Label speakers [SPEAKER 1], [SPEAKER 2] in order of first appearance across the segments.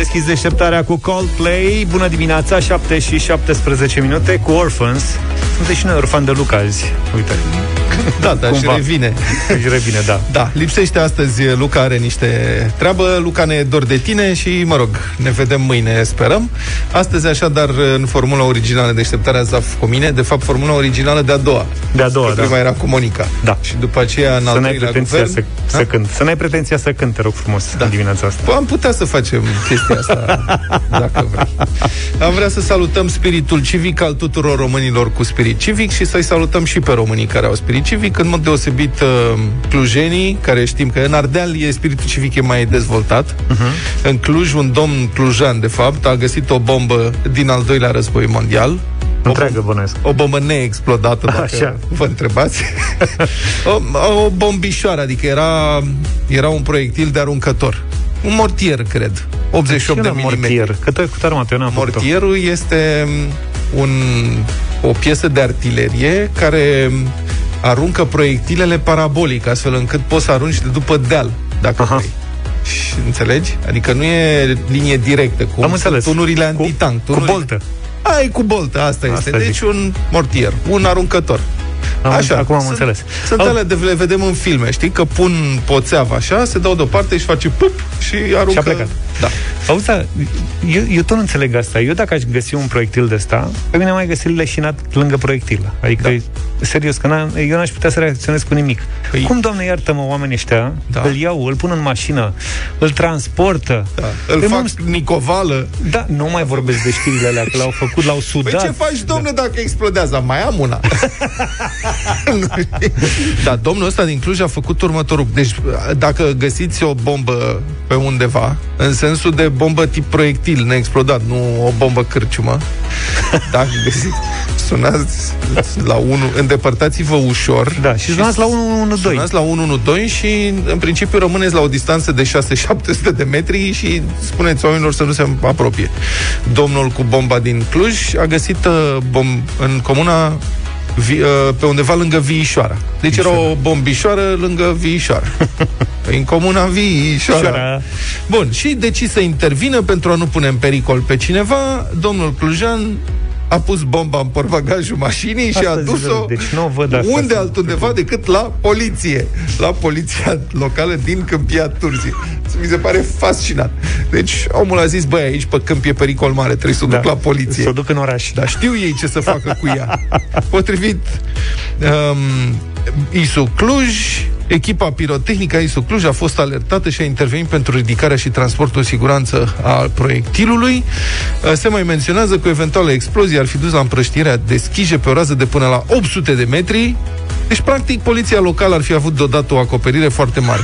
[SPEAKER 1] deschis deșteptarea cu Coldplay. Bună dimineața, 7 și 17 minute cu Orphans. Sunt și noi orfani de Luca azi. Uite.
[SPEAKER 2] Da, da, și revine.
[SPEAKER 1] Și revine, da.
[SPEAKER 2] Da, lipsește astăzi, Luca are niște treabă, Luca ne dor de tine și, mă rog, ne vedem mâine, sperăm. Astăzi, așadar, în formula originală deșteptarea Zaf cu mine, de fapt, formula originală de-a doua.
[SPEAKER 1] De-a doua,
[SPEAKER 2] Că
[SPEAKER 1] da.
[SPEAKER 2] Prima era cu Monica.
[SPEAKER 1] Da.
[SPEAKER 2] Și după aceea, în
[SPEAKER 1] Să
[SPEAKER 2] al
[SPEAKER 1] n-ai
[SPEAKER 2] treilea
[SPEAKER 1] pretenția
[SPEAKER 2] guvern...
[SPEAKER 1] să, să cânt. Să n-ai pretenția să cânt, te rog frumos, da. în dimineața asta.
[SPEAKER 2] Păi am putea să facem chestia asta, dacă vrei. Am vrea să salutăm spiritul civic al tuturor românilor cu spirit civic și să-i salutăm și pe românii care au spirit civic, în mod deosebit uh, clujenii, care știm că în Ardeal e spiritul civic e mai dezvoltat. Uh-huh. În Cluj, un domn clujan, de fapt, a găsit o bombă din al doilea război mondial. O
[SPEAKER 1] Întreagă bănuiesc.
[SPEAKER 2] o bombă neexplodată, dacă
[SPEAKER 1] Așa.
[SPEAKER 2] vă întrebați. o, o bombișoară, adică era, era un proiectil de aruncător. Un mortier, cred. 88 de
[SPEAKER 1] Și un
[SPEAKER 2] milimetri.
[SPEAKER 1] mortier. Că tu ai făcut armată, eu n-am făcut-o.
[SPEAKER 2] Mortierul este un, o piesă de artilerie care aruncă proiectilele parabolic, astfel încât poți să arunci de după deal, dacă
[SPEAKER 1] Aha.
[SPEAKER 2] vrei. Și, înțelegi? Adică nu e linie directă, cum
[SPEAKER 1] Am
[SPEAKER 2] sunt
[SPEAKER 1] înțeles.
[SPEAKER 2] tunurile
[SPEAKER 1] Cu-
[SPEAKER 2] antitank.
[SPEAKER 1] Cu
[SPEAKER 2] tunurile-
[SPEAKER 1] boltă.
[SPEAKER 2] Ai cu boltă, asta,
[SPEAKER 1] Asta
[SPEAKER 2] este. Deci
[SPEAKER 1] zic.
[SPEAKER 2] un mortier, un aruncător.
[SPEAKER 1] Am,
[SPEAKER 2] Așa.
[SPEAKER 1] Acum am
[SPEAKER 2] Sunt-
[SPEAKER 1] înțeles.
[SPEAKER 2] Sunt
[SPEAKER 1] Au-
[SPEAKER 2] alea de le vedem în filme, știi? Că pun poțeava așa, se dau deoparte și face pup și aruncă.
[SPEAKER 1] Și a plecat.
[SPEAKER 2] Da.
[SPEAKER 1] Auzi, da, eu, eu tot nu înțeleg asta. Eu dacă aș găsi un proiectil de ăsta, pe mine mai găsi leșinat lângă proiectil. Adică, da. serios, că n-am, eu n-aș putea să reacționez cu nimic.
[SPEAKER 2] Păi-
[SPEAKER 1] Păi... Cum, doamne, iartă-mă, oamenii ăștia,
[SPEAKER 2] Da.
[SPEAKER 1] da. îl iau, îl pun în mașină, îl transportă.
[SPEAKER 2] Da. Îl
[SPEAKER 1] Păi,
[SPEAKER 2] fac
[SPEAKER 1] mă,
[SPEAKER 2] nicovală.
[SPEAKER 1] Da, nu mai vorbesc de știrile alea, că l-au făcut, l-au
[SPEAKER 2] Păi
[SPEAKER 1] sudat.
[SPEAKER 2] ce faci, domne, dacă explodează? Mai am una. da, domnul ăsta din Cluj a făcut următorul. Deci, dacă găsiți o bombă pe undeva, în sensul de bombă tip proiectil, neexplodat, nu o bombă cârciumă, dacă găsiți, sunați la 1, îndepărtați-vă ușor.
[SPEAKER 1] Da, și sunați la 112.
[SPEAKER 2] Sunați la 112 și, în principiu, rămâneți la o distanță de 6-700 de metri și spuneți oamenilor să nu se apropie. Domnul cu bomba din Cluj a găsit uh, bom- în comuna vi, uh, pe undeva lângă Viișoara. Deci era o bombișoară lângă Viișoara. în comuna Viișoara.
[SPEAKER 1] Șoara.
[SPEAKER 2] Bun, și decis să intervină pentru a nu pune în pericol pe cineva. Domnul Clujan a pus bomba în portbagajul mașinii și
[SPEAKER 1] Asta
[SPEAKER 2] a
[SPEAKER 1] zic,
[SPEAKER 2] dus-o
[SPEAKER 1] deci nu o văd asta.
[SPEAKER 2] unde altundeva decât la poliție, la poliția locală din Câmpia Turzii. Mi se pare fascinant. Deci omul a zis, băi, aici pe câmp e pericol mare, trebuie să o duc la poliție.
[SPEAKER 1] Să o duc în oraș.
[SPEAKER 2] Dar știu ei ce să facă cu ea. Potrivit um, ISU Cluj, echipa pirotehnică a ISU Cluj a fost alertată și a intervenit pentru ridicarea și transportul în siguranță a proiectilului. Uh, Se mai menționează că o eventuală explozie ar fi dus la împrăștirea de schije pe o rază de până la 800 de metri, deci, practic, poliția locală ar fi avut deodată o acoperire foarte mare.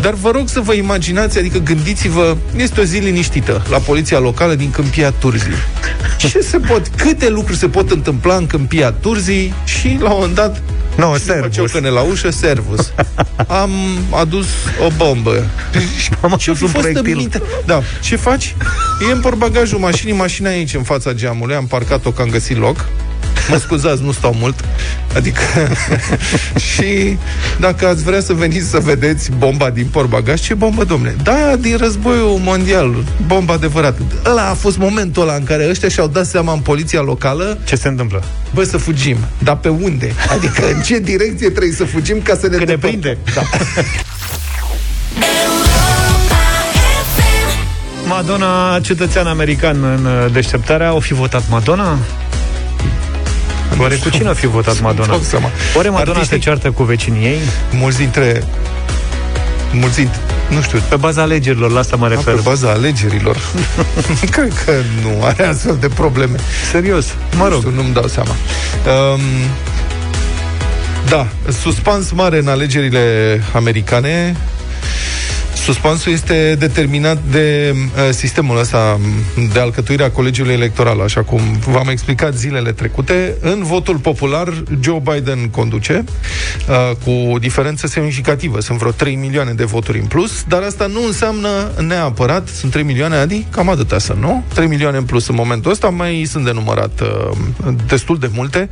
[SPEAKER 2] Dar vă rog să vă imaginați, adică gândiți-vă, este o zi liniștită la poliția locală din Câmpia Turzii. Ce se pot, câte lucruri se pot întâmpla în Câmpia Turzii și, la un moment dat,
[SPEAKER 1] Nu, no,
[SPEAKER 2] Face o
[SPEAKER 1] servus.
[SPEAKER 2] căne la ușă, servus. Am adus o bombă.
[SPEAKER 1] Am
[SPEAKER 2] Ce-o
[SPEAKER 1] adus
[SPEAKER 2] fi
[SPEAKER 1] un
[SPEAKER 2] fost
[SPEAKER 1] proiectil.
[SPEAKER 2] în minte? Da. Ce faci? E în portbagajul mașinii, mașina e aici, în fața geamului. Am parcat-o că am găsit loc. Mă scuzați, nu stau mult. Adică... și dacă ați vrea să veniți să vedeți bomba din portbagaj, ce bombă, domne? Da, din războiul mondial. Bomba adevărată. Ăla a fost momentul ăla în care ăștia și-au dat seama în poliția locală
[SPEAKER 1] Ce se întâmplă?
[SPEAKER 2] Bă, să fugim. Dar pe unde? Adică în ce direcție trebuie să fugim ca să ne
[SPEAKER 1] Că ne
[SPEAKER 2] depărtăm?
[SPEAKER 1] prinde.
[SPEAKER 2] Da.
[SPEAKER 1] Madonna, cetățean american în uh, deșteptarea, o fi votat Madonna? Oare cu cine o fi votat Madonna?
[SPEAKER 2] dau seama.
[SPEAKER 1] Oare Madonna
[SPEAKER 2] Artiștii-
[SPEAKER 1] se ceartă cu vecinii ei?
[SPEAKER 2] Mulți dintre... Mulți dintre... Nu știu,
[SPEAKER 1] Pe baza alegerilor, la asta mă
[SPEAKER 2] pe
[SPEAKER 1] refer.
[SPEAKER 2] baza alegerilor. Cred că nu are astfel de probleme.
[SPEAKER 1] Serios, mă
[SPEAKER 2] Nu
[SPEAKER 1] rog.
[SPEAKER 2] știu, nu-mi dau seama. Um, da, suspans mare în alegerile americane. Suspansul este determinat de uh, sistemul ăsta de alcătuire a colegiului electoral, așa cum v-am explicat zilele trecute. În votul popular, Joe Biden conduce uh, cu diferență semnificativă. Sunt vreo 3 milioane de voturi în plus, dar asta nu înseamnă neapărat, sunt 3 milioane, Adi? Cam atâtea sunt, nu? 3 milioane în plus în momentul ăsta, mai sunt de numărat uh, destul de multe,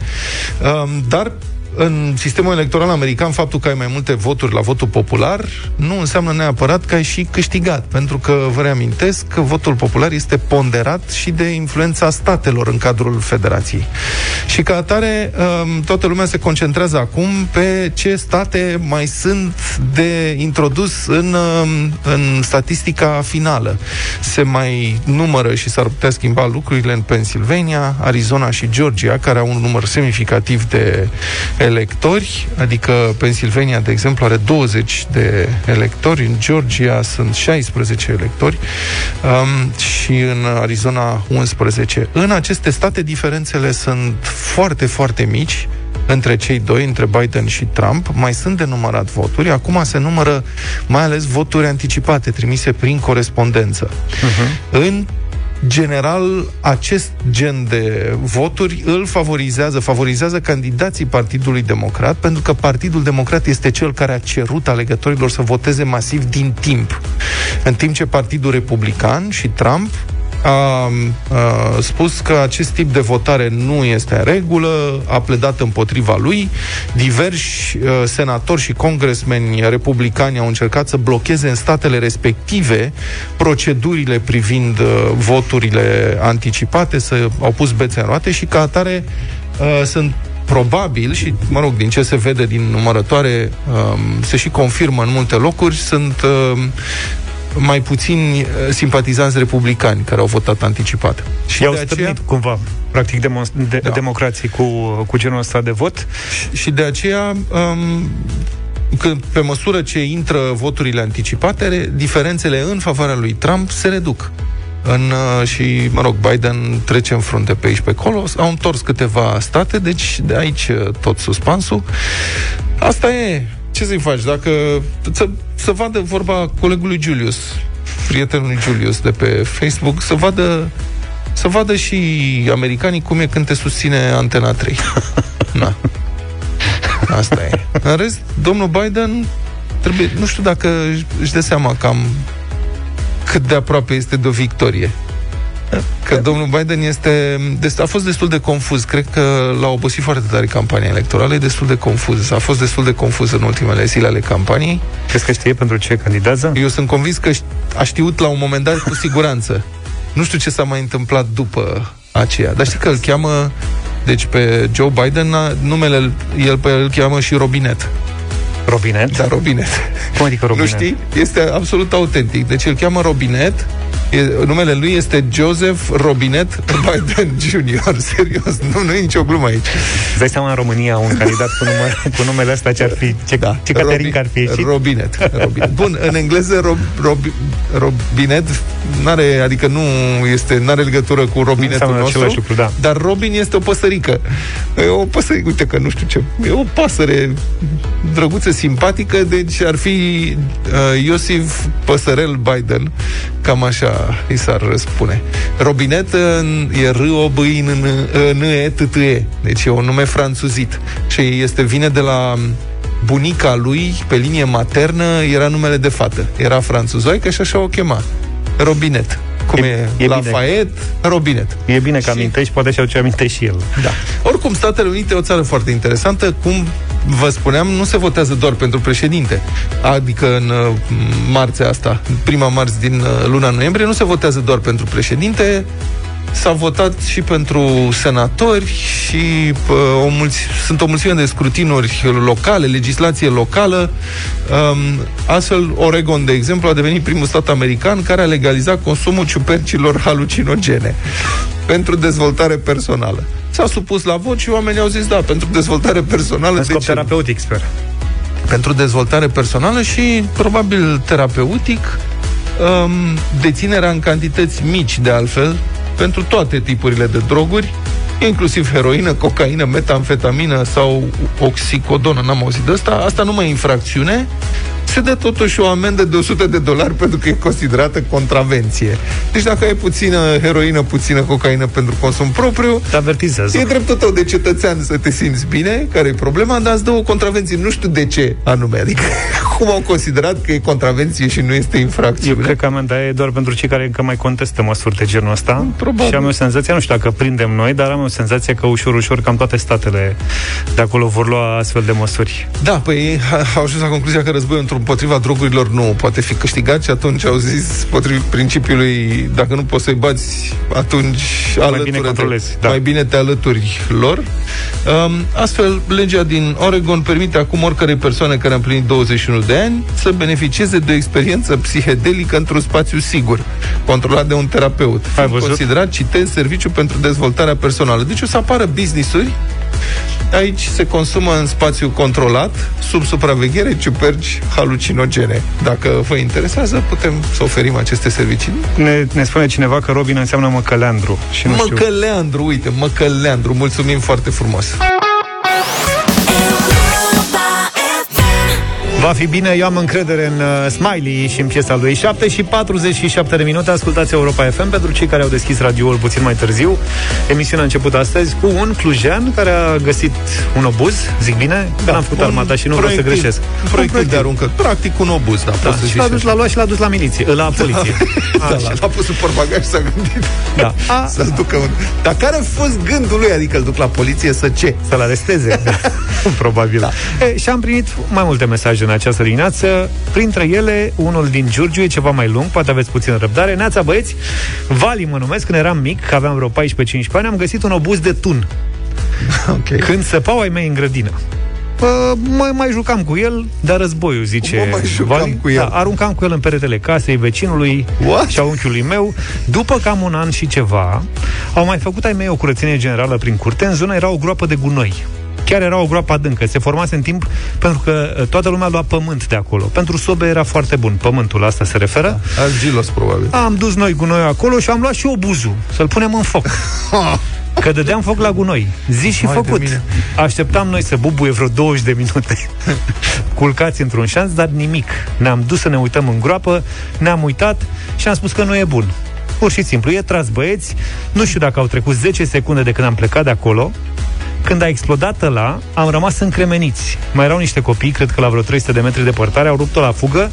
[SPEAKER 2] uh, dar în sistemul electoral american, faptul că ai mai multe voturi la votul popular nu înseamnă neapărat că ai și câștigat, pentru că vă reamintesc că votul popular este ponderat și de influența statelor în cadrul federației. Și ca atare, um, toată lumea se concentrează acum pe ce state mai sunt de introdus în, um, în statistica finală. Se mai numără și s-ar putea schimba lucrurile în Pennsylvania, Arizona și Georgia, care au un număr semnificativ de electori, adică Pennsylvania, de exemplu, are 20 de electori, în Georgia sunt 16 electori um, și în Arizona 11. În aceste state diferențele sunt foarte, foarte mici între cei doi, între Biden și Trump, mai sunt de numărat voturi. Acum se numără mai ales voturi anticipate, trimise prin corespondență. Uh-huh. În general, acest gen de voturi îl favorizează, favorizează candidații Partidului Democrat, pentru că Partidul Democrat este cel care a cerut alegătorilor să voteze masiv din timp. În timp ce Partidul Republican și Trump a, a spus că acest tip de votare nu este în regulă, a pledat împotriva lui. Diversi uh, senatori și congresmeni republicani au încercat să blocheze în statele respective procedurile privind uh, voturile anticipate, să au pus bețe în roate și ca atare uh, sunt probabil și, mă rog, din ce se vede din numărătoare, um, se și confirmă în multe locuri, sunt uh, mai puțini uh, simpatizanți republicani care au votat anticipat.
[SPEAKER 1] Și I-au de aceea... cumva, practic, demo- de- da. democrații cu, cu genul ăsta de vot.
[SPEAKER 2] Și, și de aceea... Um, când, pe măsură ce intră voturile anticipate, diferențele în favoarea lui Trump se reduc. În, uh, și, mă rog, Biden trece în frunte pe aici pe acolo, au întors câteva state, deci de aici uh, tot suspansul. Asta e ce să-i faci? Dacă să, să vadă vorba colegului Julius, prietenului Julius de pe Facebook, să vadă să vadă și americanii cum e când te susține Antena 3. Na. Asta e. În rest, domnul Biden trebuie, nu știu dacă își dă seama cam cât de aproape este de o victorie. Că domnul Biden este, a fost destul de confuz. Cred că l-a obosit foarte tare campania electorală. E destul de confuz. A fost destul de confuz în ultimele zile ale campaniei.
[SPEAKER 1] Crezi că știe pentru ce candidează?
[SPEAKER 2] Eu sunt convins că a știut la un moment dat cu siguranță. Nu știu ce s-a mai întâmplat după aceea. Dar știi că îl cheamă deci pe Joe Biden, numele el pe el îl cheamă și Robinet.
[SPEAKER 1] Robinet?
[SPEAKER 2] Da, Robinet.
[SPEAKER 1] Cum adică Robinet?
[SPEAKER 2] Nu știi? Este absolut autentic. Deci îl cheamă Robinet E, numele lui este Joseph Robinet Biden Jr. Serios, nu, nu e nicio glumă aici.
[SPEAKER 1] Îți dai seama în România un candidat cu, număr, cu numele ăsta ce ar fi? Ce, da. ce Caterin ar fi ieșit?
[SPEAKER 2] Robinet, Robinet. Bun, în engleză Rob, Rob, Robinet n-are, adică nu este, n-are legătură cu Robinetul nostru,
[SPEAKER 1] lucru, da.
[SPEAKER 2] dar Robin este o păsărică. E o păsărică, uite că nu știu ce, e o pasăre drăguță, simpatică, deci ar fi uh, Iosif Păsărel Biden, cam așa i s-ar răspune. Robinet e r o b i n n e t t e Deci e un nume franțuzit. Și este vine de la bunica lui, pe linie maternă, era numele de fată. Era franțuzoică și așa o chema. Robinet cum e, e, e Lafayette, bine. Robinet.
[SPEAKER 1] E bine că amintești, poate și-au ce amintești și el.
[SPEAKER 2] Da. Oricum, Statele Unite e o țară foarte interesantă, cum vă spuneam, nu se votează doar pentru președinte. Adică în uh, marțea asta, prima marți din uh, luna noiembrie, nu se votează doar pentru președinte, S-a votat și pentru senatori și uh, o mulți, sunt o mulțime de scrutinuri locale, legislație locală. Um, astfel, Oregon, de exemplu, a devenit primul stat american care a legalizat consumul ciupercilor halucinogene pentru dezvoltare personală. S-a supus la vot și oamenii au zis da, pentru dezvoltare personală.
[SPEAKER 1] În scop terapeutic, sper.
[SPEAKER 2] Pentru dezvoltare personală și probabil terapeutic, um, deținerea în cantități mici, de altfel, pentru toate tipurile de droguri, inclusiv heroină, cocaină, metamfetamină sau oxicodonă, n-am auzit de asta. Asta nu mai e infracțiune, se dă totuși o amendă de 100 de dolari pentru că e considerată contravenție. Deci dacă ai puțină heroină, puțină cocaină pentru consum propriu,
[SPEAKER 1] te avertizează.
[SPEAKER 2] E dreptul tău de cetățean să te simți bine, care e problema, dar îți dă o contravenție. Nu știu de ce anume. Adică cum au considerat că e contravenție și nu este infracțiune.
[SPEAKER 1] Eu cred că amenda e doar pentru cei care încă mai contestă măsuri de genul ăsta.
[SPEAKER 2] Probabil.
[SPEAKER 1] Și am o senzație, nu știu dacă prindem noi, dar am o senzație că ușor, ușor cam toate statele de acolo vor lua astfel de măsuri.
[SPEAKER 2] Da, păi au ajuns la concluzia că războiul împotriva drogurilor nu poate fi câștigat și atunci au zis, potrivit principiului, dacă nu poți să-i bați, atunci
[SPEAKER 1] mai bine controlezi.
[SPEAKER 2] Da. Mai bine te alături lor. Um, astfel, legea din Oregon permite acum oricărei persoane care a împlinit 21 de ani să beneficieze de o experiență psihedelică într-un spațiu sigur, controlat de un terapeut.
[SPEAKER 1] Ai văzut?
[SPEAKER 2] Considerat, citez, serviciu pentru dezvoltarea personală. Deci o să apară business-uri Aici se consumă în spațiu controlat, sub supraveghere, ciuperci halucinogene. Dacă vă interesează, putem să oferim aceste servicii.
[SPEAKER 1] Ne, ne spune cineva că Robin înseamnă măcăleandru. Și nu
[SPEAKER 2] măcăleandru, știu. uite, măcăleandru. Mulțumim foarte frumos.
[SPEAKER 1] Va fi bine, eu am încredere în uh, Smiley și în piesa lui 7 și 47 de minute. Ascultați Europa FM pentru cei care au deschis radioul puțin mai târziu. Emisiunea a început astăzi cu un clujean care a găsit un obuz, zic bine, da, că am făcut armata și nu vreau să greșesc.
[SPEAKER 2] Un proiectil de aruncă, practic un obuz, da, da
[SPEAKER 1] și l-a dus, l-a luat și l-a dus la miliție, la poliție.
[SPEAKER 2] Da, da, l-a pus în portbagaj și s-a gândit
[SPEAKER 1] da.
[SPEAKER 2] A, să-l ducă un... Dar care a fost gândul lui? Adică îl duc la poliție să ce?
[SPEAKER 1] Să-l aresteze. Probabil. Da. E, și am primit mai multe mesaje în această dimineață. Printre ele, unul din Giurgiu e ceva mai lung, poate aveți puțin răbdare. Neața băieți, Vali mă numesc, când eram mic, că aveam vreo 14-15 ani, am găsit un obuz de tun.
[SPEAKER 2] Okay.
[SPEAKER 1] Când săpau ai mei în grădină. Pă, mai, mai jucam cu el, dar războiul, zice
[SPEAKER 2] mă mai jucam
[SPEAKER 1] Vali.
[SPEAKER 2] cu el. Da,
[SPEAKER 1] aruncam cu el în peretele casei vecinului
[SPEAKER 2] What?
[SPEAKER 1] și a unchiului meu. După cam un an și ceva, au mai făcut ai mei o curățenie generală prin curte. În zonă era o groapă de gunoi chiar era o groapă adâncă. Se formase în timp pentru că uh, toată lumea lua pământ de acolo. Pentru sobe era foarte bun. Pământul asta se referă.
[SPEAKER 2] Da, argilos, probabil.
[SPEAKER 1] Am dus noi gunoi acolo și am luat și obuzul. Să-l punem în foc. Că dădeam foc la gunoi. Zi și Mai făcut. Așteptam noi să bubuie vreo 20 de minute. Culcați într-un șanț, dar nimic. Ne-am dus să ne uităm în groapă, ne-am uitat și am spus că nu e bun. Pur și simplu, e tras băieți. Nu știu dacă au trecut 10 secunde de când am plecat de acolo. Când a explodat ăla, am rămas încremeniți. Mai erau niște copii, cred că la vreo 300 de metri departare, au rupt-o la fugă.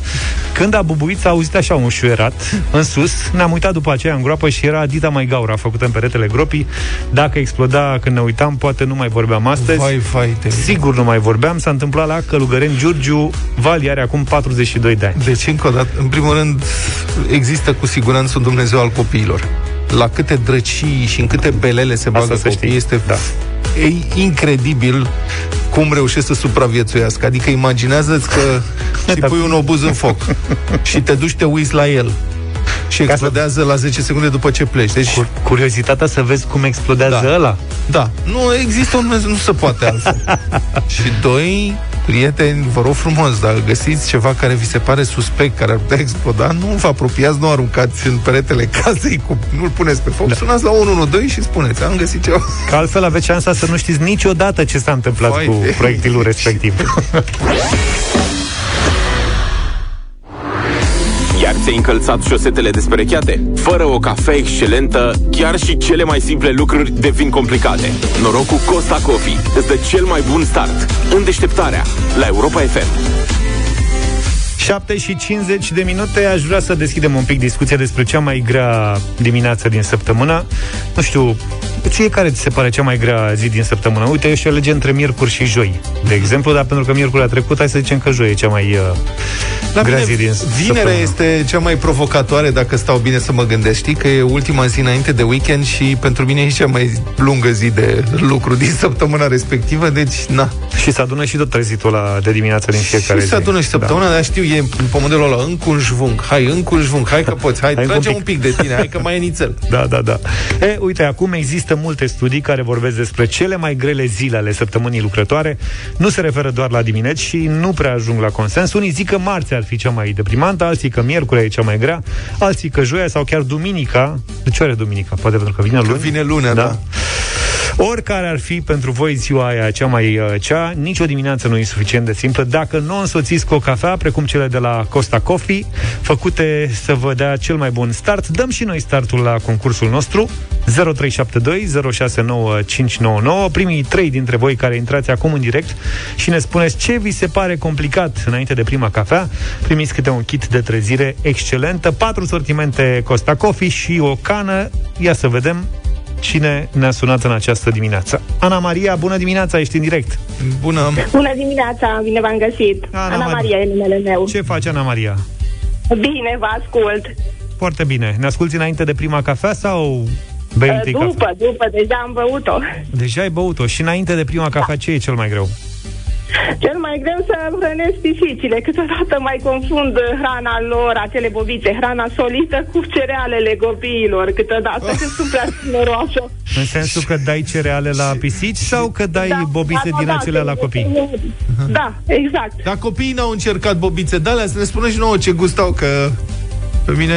[SPEAKER 1] Când a bubuit, s-a auzit așa un șuierat în sus. Ne-am uitat după aceea în groapă și era Dita mai gaura făcută în peretele gropii. Dacă exploda când ne uitam, poate nu mai vorbeam astăzi.
[SPEAKER 2] Vai, vai, de
[SPEAKER 1] Sigur nu mai vorbeam. S-a întâmplat la Călugăreni Giurgiu. Vali are acum 42 de ani.
[SPEAKER 2] Deci, încă o dată, în primul rând, există cu siguranță un Dumnezeu al copiilor la câte drăcii și în câte belele se bagă copiii, este da. E incredibil cum reușește să supraviețuiască. Adică imaginează-ți că ți pui un obuz în foc și te duci, te uiți la el și explodează să... la 10 secunde după ce pleci. Deci...
[SPEAKER 1] Curiozitatea să vezi cum explodează
[SPEAKER 2] da.
[SPEAKER 1] ăla.
[SPEAKER 2] Da. Nu există un nu se poate altfel. și doi, prieteni, vă rog frumos, dacă găsiți ceva care vi se pare suspect, care ar putea exploda, nu vă apropiați, nu aruncați în peretele casei, cu, nu-l puneți pe foc, da. sunați la 112 și spuneți, am găsit ceva.
[SPEAKER 1] Că altfel aveți șansa să nu știți niciodată ce s-a întâmplat Vai cu de... proiectilul respectiv.
[SPEAKER 3] Iar ți-ai încălțat șosetele desperecheate? Fără o cafea excelentă, chiar și cele mai simple lucruri devin complicate. Noroc cu Costa Coffee îți dă cel mai bun start în deșteptarea la Europa FM.
[SPEAKER 1] 7 și 50 de minute Aș vrea să deschidem un pic discuția despre cea mai grea dimineață din săptămână. Nu știu, ție care ți se pare cea mai grea zi din săptămână? Uite, eu și alege între miercuri și joi De exemplu, dar pentru că miercuri a trecut Hai să zicem că joi e cea mai uh, la grea zi din
[SPEAKER 2] Vinerea este cea mai provocatoare Dacă stau bine să mă gândesc. Știi că e ultima zi înainte de weekend Și pentru mine e cea mai lungă zi de lucru Din săptămâna respectivă Deci, na.
[SPEAKER 1] Și se adună și tot trezitul ăla de dimineață din fiecare
[SPEAKER 2] și
[SPEAKER 1] zi.
[SPEAKER 2] se adună și săptămâna, da. dar știu, e pe modelul ăla, încă un jvung, hai, încă un jvung, hai că poți, hai, hai trage un pic. un pic de tine, hai că mai e nițel.
[SPEAKER 1] Da, da, da. E, uite, acum există multe studii care vorbesc despre cele mai grele zile ale săptămânii lucrătoare. Nu se referă doar la dimineți și nu prea ajung la consens. Unii zic că marți ar fi cea mai deprimantă, alții că miercurea e cea mai grea, alții că joia sau chiar duminica. De ce are duminica? Poate pentru că vine luni? Că
[SPEAKER 2] vine lunea, da. da.
[SPEAKER 1] Oricare ar fi pentru voi ziua aia cea mai uh, cea, nicio dimineață nu e suficient de simplă dacă nu o însoțiți cu o cafea, precum cele de la Costa Coffee, făcute să vă dea cel mai bun start. Dăm și noi startul la concursul nostru 0372 069599. Primii trei dintre voi care intrați acum în direct și ne spuneți ce vi se pare complicat înainte de prima cafea, primiți câte un kit de trezire excelentă, patru sortimente Costa Coffee și o cană. Ia să vedem cine ne-a sunat în această dimineață. Ana Maria, bună dimineața, ești în direct.
[SPEAKER 2] Bună!
[SPEAKER 4] Bună dimineața, bine v-am găsit. Ana, Ana Maria e numele meu.
[SPEAKER 1] Ce face Ana Maria?
[SPEAKER 4] Bine, vă ascult.
[SPEAKER 1] Foarte bine. Ne asculti înainte de prima cafea sau bei uh,
[SPEAKER 4] După, cafea? după, deja am băut-o.
[SPEAKER 1] Deja ai băut-o. Și înainte de prima cafea, da. ce e cel mai greu?
[SPEAKER 4] Cel mai greu să hrănesc pisicile. Câteodată mai confund hrana lor, acele bobițe, hrana solită cu cerealele copiilor. Câteodată oh. sunt prea numeroasă.
[SPEAKER 1] În sensul că dai cereale la pisici sau că dai da, bobițe da, din da, acelea la copii?
[SPEAKER 4] Da, exact.
[SPEAKER 2] Dar copiii n-au încercat bobițe de alea, să ne spună și nouă ce gustau, că pe mine,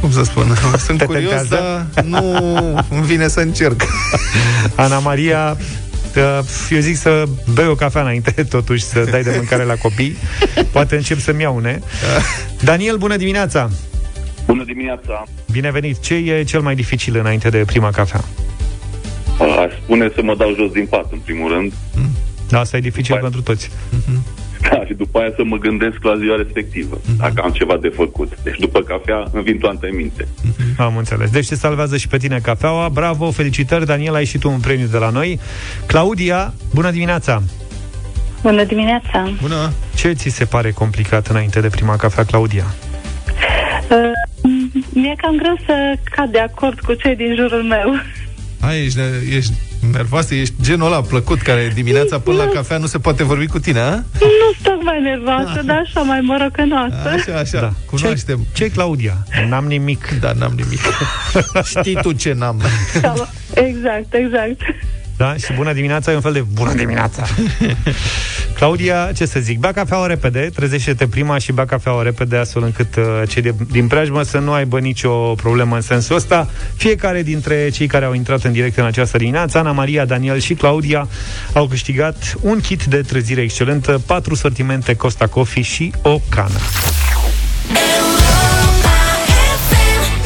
[SPEAKER 2] cum să spun, sunt Te curios, tentează? dar nu îmi vine să încerc.
[SPEAKER 1] Ana Maria, eu zic să bei o cafea înainte, totuși, să dai de mâncare la copii. Poate încep să-mi iau une. Daniel, bună dimineața!
[SPEAKER 5] Bună dimineața!
[SPEAKER 1] Bine venit! Ce e cel mai dificil înainte de prima cafea?
[SPEAKER 5] Aș spune să mă dau jos din pat, în primul rând.
[SPEAKER 1] Mm. Da, asta e dificil după pentru toți.
[SPEAKER 5] Mm-hmm. Da, și după aia să mă gândesc la ziua respectivă, mm-hmm. dacă am ceva de făcut. Deci după cafea îmi vin toate în minte.
[SPEAKER 1] Mm-hmm. Am înțeles. Deci te salvează și pe tine cafeaua. Bravo, felicitări, Daniel, ai și tu un premiu de la noi. Claudia, bună dimineața!
[SPEAKER 6] Bună dimineața!
[SPEAKER 2] Bună!
[SPEAKER 1] Ce ți se pare complicat înainte de prima cafea, Claudia?
[SPEAKER 6] Uh, mi-e cam greu să cad de acord cu cei din jurul meu.
[SPEAKER 2] Ai, ești, ești nervoasă, ești genul ăla plăcut care dimineața până la cafea nu se poate vorbi cu tine, a?
[SPEAKER 6] Nu sunt mai nervoasă, da. dar așa mai morocănoasă.
[SPEAKER 2] Așa, așa, da. cunoaștem.
[SPEAKER 1] Ce, ce Claudia? N-am nimic.
[SPEAKER 2] Da, n-am nimic. Știi tu ce n-am.
[SPEAKER 6] Exact, exact.
[SPEAKER 1] Da? Și bună dimineața e un fel de bună dimineața. Claudia, ce să zic, bea cafeaua repede, trezește-te prima și bea cafeaua repede, astfel încât uh, cei de, din preajmă să nu aibă nicio problemă în sensul ăsta. Fiecare dintre cei care au intrat în direct în această dimineață, Ana Maria, Daniel și Claudia, au câștigat un kit de trezire excelentă, patru sortimente Costa Coffee și o cană.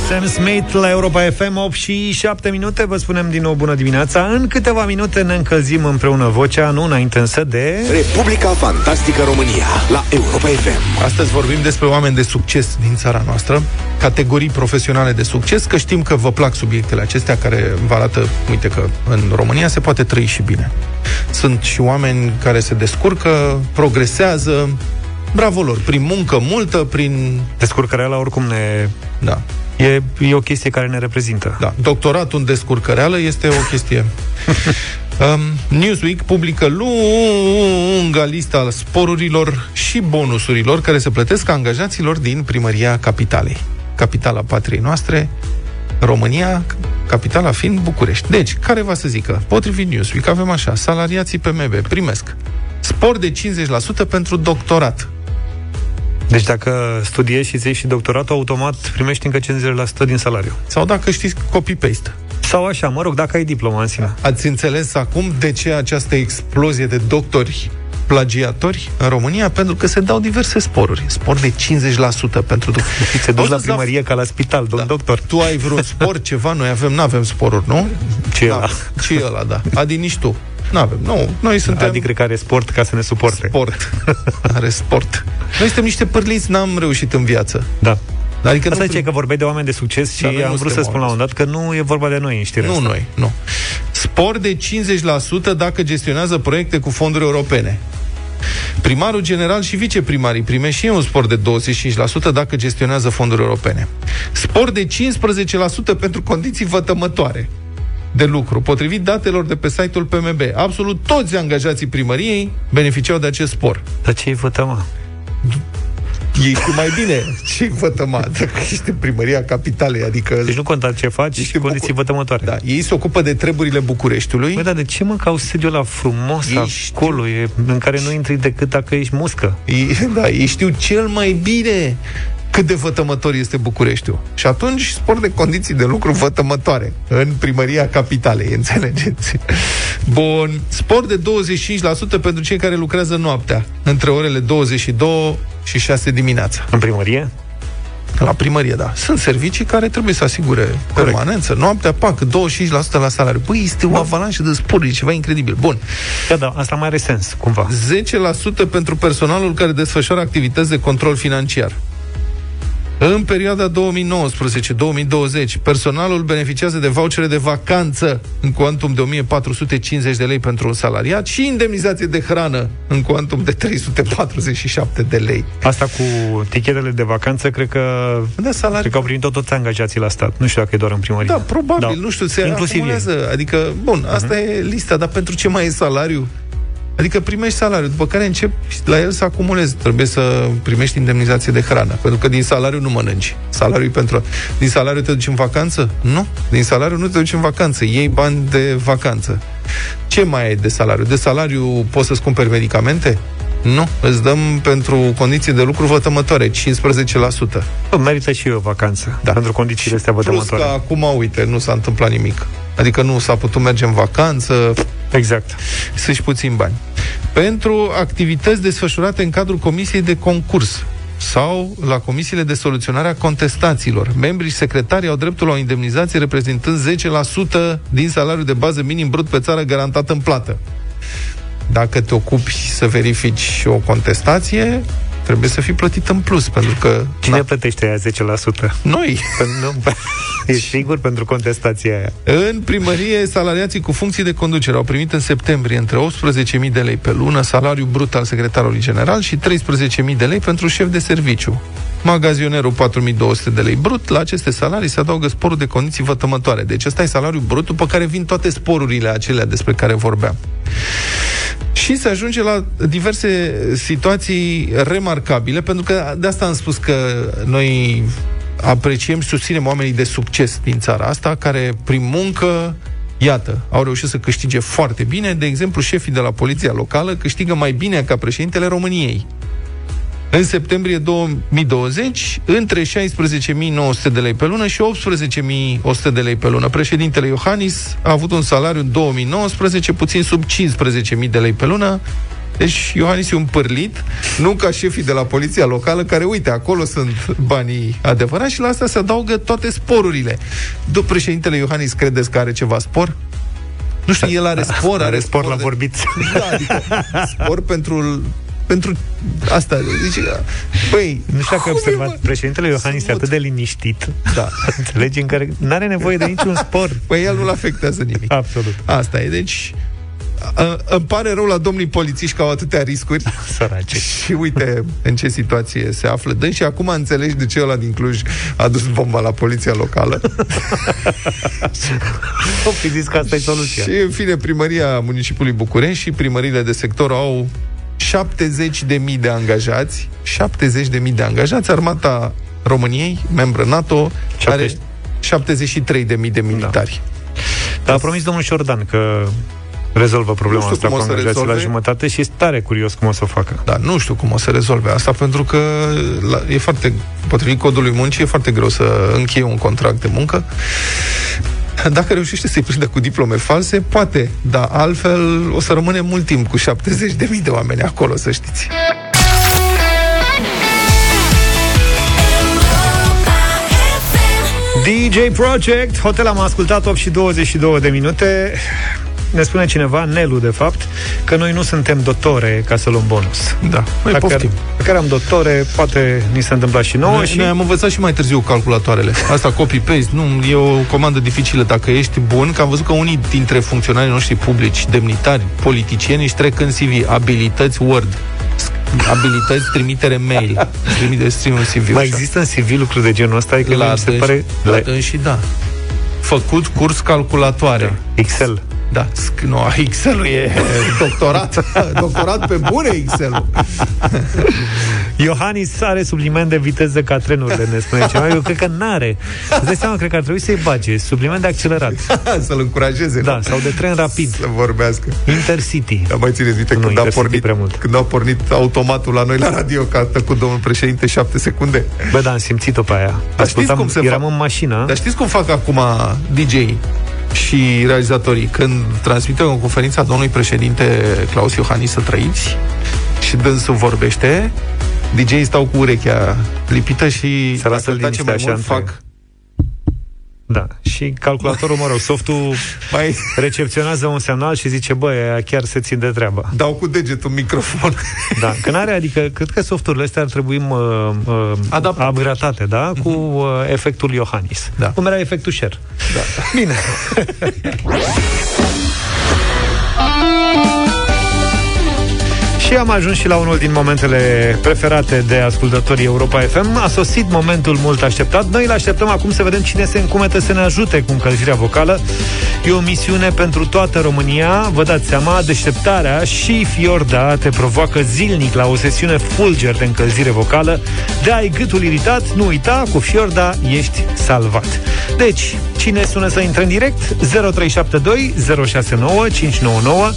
[SPEAKER 1] Sam Smith la Europa FM 8 și 7 minute. Vă spunem din nou bună dimineața. În câteva minute ne încălzim împreună vocea Nu înainte însă de...
[SPEAKER 7] Republica Fantastică România La Europa FM
[SPEAKER 2] Astăzi vorbim despre oameni de succes din țara noastră Categorii profesionale de succes Că știm că vă plac subiectele acestea Care vă arată, uite că în România se poate trăi și bine. Sunt și oameni care se descurcă Progresează Bravo lor, prin muncă multă, prin...
[SPEAKER 1] Descurcăreala oricum ne...
[SPEAKER 2] Da
[SPEAKER 1] E, e o chestie care ne reprezintă.
[SPEAKER 2] Da. Doctoratul în descurcăreală este o chestie. um, Newsweek publică lunga lista al sporurilor și bonusurilor care se plătesc angajaților din primăria capitalei. Capitala patriei noastre, România, capitala fiind București. Deci, care va să zică? Potrivit Newsweek, avem așa, salariații PMB primesc spor de 50% pentru doctorat.
[SPEAKER 1] Deci dacă studiezi și îți și doctoratul, automat primești încă 50% din salariu.
[SPEAKER 2] Sau dacă știi copy-paste.
[SPEAKER 1] Sau așa, mă rog, dacă ai diploma în sine.
[SPEAKER 2] Ați înțeles acum de ce această explozie de doctori plagiatori în România pentru că se dau diverse sporuri. Spor de 50% pentru doctor.
[SPEAKER 1] Se duci la primărie ca la spital, domn da. doctor.
[SPEAKER 2] Tu ai vreun spor, ceva? Noi avem, nu avem sporuri, nu?
[SPEAKER 1] Ce e ăla?
[SPEAKER 2] Ce e ăla, da. Adi, nici tu. Nu avem. Nu, noi suntem...
[SPEAKER 1] Adică cred că are sport ca să ne suporte.
[SPEAKER 2] Sport. Are sport. Noi suntem niște pârliți, n-am reușit în viață.
[SPEAKER 1] Da. Adică Asta nu... ce că vorbeai de oameni de succes și da, am vrut să spun la un dat că nu e vorba de noi în știrea
[SPEAKER 2] Nu
[SPEAKER 1] asta.
[SPEAKER 2] noi, nu. Spor de 50% dacă gestionează proiecte cu fonduri europene. Primarul general și viceprimarii primește și ei un spor de 25% dacă gestionează fonduri europene. Spor de 15% pentru condiții vătămătoare de lucru. Potrivit datelor de pe site-ul PMB, absolut toți angajații primăriei beneficiau de acest spor.
[SPEAKER 1] Dar ce-i vătăma?
[SPEAKER 2] Ei știu mai bine ce vătămat, că ești în primăria capitalei, adică...
[SPEAKER 1] Deci nu conta ce faci și condiții bucur... vătămătoare.
[SPEAKER 2] Da, ei se ocupă de treburile Bucureștiului.
[SPEAKER 1] Băi, dar de ce mă cau sediul la frumos ei acolo, știu... e, în care nu intri decât dacă ești muscă?
[SPEAKER 2] Ei, da, ei știu cel mai bine cât de vătămător este Bucureștiul. Și atunci spor de condiții de lucru vătămătoare în primăria capitalei, înțelegeți? Bun, spor de 25% pentru cei care lucrează noaptea, între orele 22 și 6 dimineața.
[SPEAKER 1] În primărie?
[SPEAKER 2] La primărie, da. Sunt servicii care trebuie să asigure Corect. permanență. Noaptea, pac, 25% la salariu. Păi, este o avalanșă de sporuri, ceva incredibil. Bun.
[SPEAKER 1] Da, da, asta mai are sens, cumva.
[SPEAKER 2] 10% pentru personalul care desfășoară activități de control financiar. În perioada 2019-2020, personalul beneficiază de vouchere de vacanță în cuantum de 1450 de lei pentru un salariat și indemnizație de hrană în cuantum de 347 de lei.
[SPEAKER 1] Asta cu tichetele de vacanță, cred că, da, salari... cred că au primit tot toți angajații la stat. Nu știu dacă e doar în primărie.
[SPEAKER 2] Da, probabil, da. nu știu, se Inclusiv acumulează. Adică, bun, asta uh-huh. e lista, dar pentru ce mai e salariu? Adică primești salariu, după care începi la el să acumulezi. Trebuie să primești indemnizație de hrană, pentru că din salariu nu mănânci. Salariul pentru... Din salariu te duci în vacanță? Nu. Din salariu nu te duci în vacanță. Iei bani de vacanță. Ce mai ai de salariu? De salariu poți să-ți cumperi medicamente? Nu, îți dăm pentru condiții de lucru vătămătoare, 15%.
[SPEAKER 1] Merită și eu o vacanță, da. pentru condițiile astea vătămătoare.
[SPEAKER 2] Plus că acum, uite, nu s-a întâmplat nimic. Adică nu s-a putut merge în vacanță.
[SPEAKER 1] Exact.
[SPEAKER 2] Să-și puțin bani. Pentru activități desfășurate în cadrul Comisiei de Concurs sau la comisiile de soluționare a contestațiilor. Membrii și secretarii au dreptul la o indemnizație reprezentând 10% din salariul de bază minim brut pe țară garantat în plată. Dacă te ocupi să verifici o contestație, trebuie să fii plătit în plus, pentru că...
[SPEAKER 1] Cine na. plătește aia 10%?
[SPEAKER 2] Noi!
[SPEAKER 1] Nu, e sigur pentru contestația aia.
[SPEAKER 2] În primărie, salariații cu funcții de conducere au primit în septembrie între 18.000 de lei pe lună salariu brut al secretarului general și 13.000 de lei pentru șef de serviciu. Magazionerul 4200 de lei brut, la aceste salarii se adaugă sporul de condiții vătămătoare. Deci ăsta e salariul brut, după care vin toate sporurile acelea despre care vorbeam. Și se ajunge la diverse situații remarcabile, pentru că de asta am spus că noi apreciem și susținem oamenii de succes din țara asta, care prin muncă Iată, au reușit să câștige foarte bine. De exemplu, șefii de la poliția locală câștigă mai bine ca președintele României. În septembrie 2020, între 16.900 de lei pe lună și 18.100 de lei pe lună. Președintele Iohannis a avut un salariu în 2019 puțin sub 15.000 de lei pe lună, deci Iohannis e un pârlit, nu ca șefii de la poliția locală, care, uite, acolo sunt banii adevărați și la asta se adaugă toate sporurile. După președintele Iohannis, credeți că are ceva spor? Nu știu, el are spor,
[SPEAKER 1] are, are spor, spor la de... vorbit.
[SPEAKER 2] Da, adică spor pentru pentru asta. Deci,
[SPEAKER 1] băi, nu știu dacă ai observat, mă? președintele Iohannis este atât de liniștit. Da. Înțelegi? În care nu are nevoie de niciun spor.
[SPEAKER 2] Păi el nu-l afectează nimic.
[SPEAKER 1] Absolut.
[SPEAKER 2] Asta e. Deci, a, îmi pare rău la domnii polițiști că au atâtea riscuri.
[SPEAKER 1] Sărace.
[SPEAKER 2] Și uite în ce situație se află. Dă și acum înțelegi de ce ăla din Cluj a dus bomba la poliția locală.
[SPEAKER 1] o fi zis că asta e soluția.
[SPEAKER 2] Și în fine, primăria municipiului București și primările de sector au 70 de mii de angajați, 70 de mii de angajați, armata României, membră NATO, 70. are 73 de mii de militari.
[SPEAKER 1] Da. Dar a promis domnul Șordan că rezolvă problema asta cu angajații la jumătate și este tare curios cum o să o facă.
[SPEAKER 2] Da, nu știu cum o să rezolve asta, pentru că la, e foarte, potrivit codului muncii, e foarte greu să încheie un contract de muncă. Dacă reușește să-i prindă cu diplome false, poate, dar altfel o să rămâne mult timp cu 70.000 de oameni acolo, să știți.
[SPEAKER 1] DJ Project, hotel am ascultat 8 și 22 de minute ne spune cineva, Nelu de fapt, că noi nu suntem dotore ca să luăm bonus.
[SPEAKER 2] Da, noi dacă, poftim.
[SPEAKER 1] Dacă am dotore, poate ni se întâmpla și nouă. Noi,
[SPEAKER 2] și... noi am învățat și mai târziu calculatoarele. Asta copy-paste, nu, e o comandă dificilă dacă ești bun, că am văzut că unii dintre funcționarii noștri publici, demnitari, politicieni, își trec în CV abilități Word abilități, trimitere mail. Trimite un CV.
[SPEAKER 1] Mai există în CV lucruri de genul ăsta? Adică
[SPEAKER 2] la se pare... La, la și da. Făcut curs calculatoare.
[SPEAKER 1] Excel.
[SPEAKER 2] Da, nu, Excel-ul e doctorat. doctorat pe bune Excel-ul.
[SPEAKER 1] Iohannis are supliment de viteză ca trenurile, ne spune ceva. Eu cred că n-are. Îți dai seama, cred că ar trebui să-i bage supliment de accelerat.
[SPEAKER 2] Să-l încurajeze.
[SPEAKER 1] Da, sau de tren rapid.
[SPEAKER 2] Să vorbească.
[SPEAKER 1] Intercity.
[SPEAKER 2] Da, mai țineți minte
[SPEAKER 1] Nu,
[SPEAKER 2] când, a
[SPEAKER 1] Intercity
[SPEAKER 2] pornit,
[SPEAKER 1] prea mult.
[SPEAKER 2] când a pornit automatul la noi la radio, că a tăcut domnul președinte șapte secunde.
[SPEAKER 1] Bă, da, am simțit-o pe aia.
[SPEAKER 2] Dar știți cum se
[SPEAKER 1] eram
[SPEAKER 2] fac?
[SPEAKER 1] în mașină.
[SPEAKER 2] Dar știți cum fac acum DJ și realizatorii. Când transmite o conferință a domnului președinte Claus Iohannis să trăiți și dânsul vorbește, DJ stau cu urechea lipită și
[SPEAKER 1] Se lasă
[SPEAKER 2] dacă tace
[SPEAKER 1] liniște
[SPEAKER 2] mai
[SPEAKER 1] așa
[SPEAKER 2] mult,
[SPEAKER 1] între-
[SPEAKER 2] fac
[SPEAKER 1] Da. Și calculatorul, mă rog, softul
[SPEAKER 2] mai
[SPEAKER 1] recepționează un semnal și zice, bă, aia chiar se țin de treabă.
[SPEAKER 2] dau cu degetul microfon.
[SPEAKER 1] Da, că n-are, adică, cred că softurile astea ar trebui uh, uh,
[SPEAKER 2] Adaptate.
[SPEAKER 1] upgradate, da, cu uh, efectul Iohannis.
[SPEAKER 2] Da.
[SPEAKER 1] Cum era efectul Cher.
[SPEAKER 2] Da.
[SPEAKER 1] Bine. Și am ajuns și la unul din momentele preferate de ascultătorii Europa FM. A sosit momentul mult așteptat. Noi îl așteptăm acum să vedem cine se încumetă să ne ajute cu încălzirea vocală. E o misiune pentru toată România. Vă dați seama, deșteptarea și Fiorda te provoacă zilnic la o sesiune fulger de încălzire vocală. De ai gâtul iritat, nu uita, cu Fiorda ești salvat. Deci, cine sună să intre în direct? 0372 069 599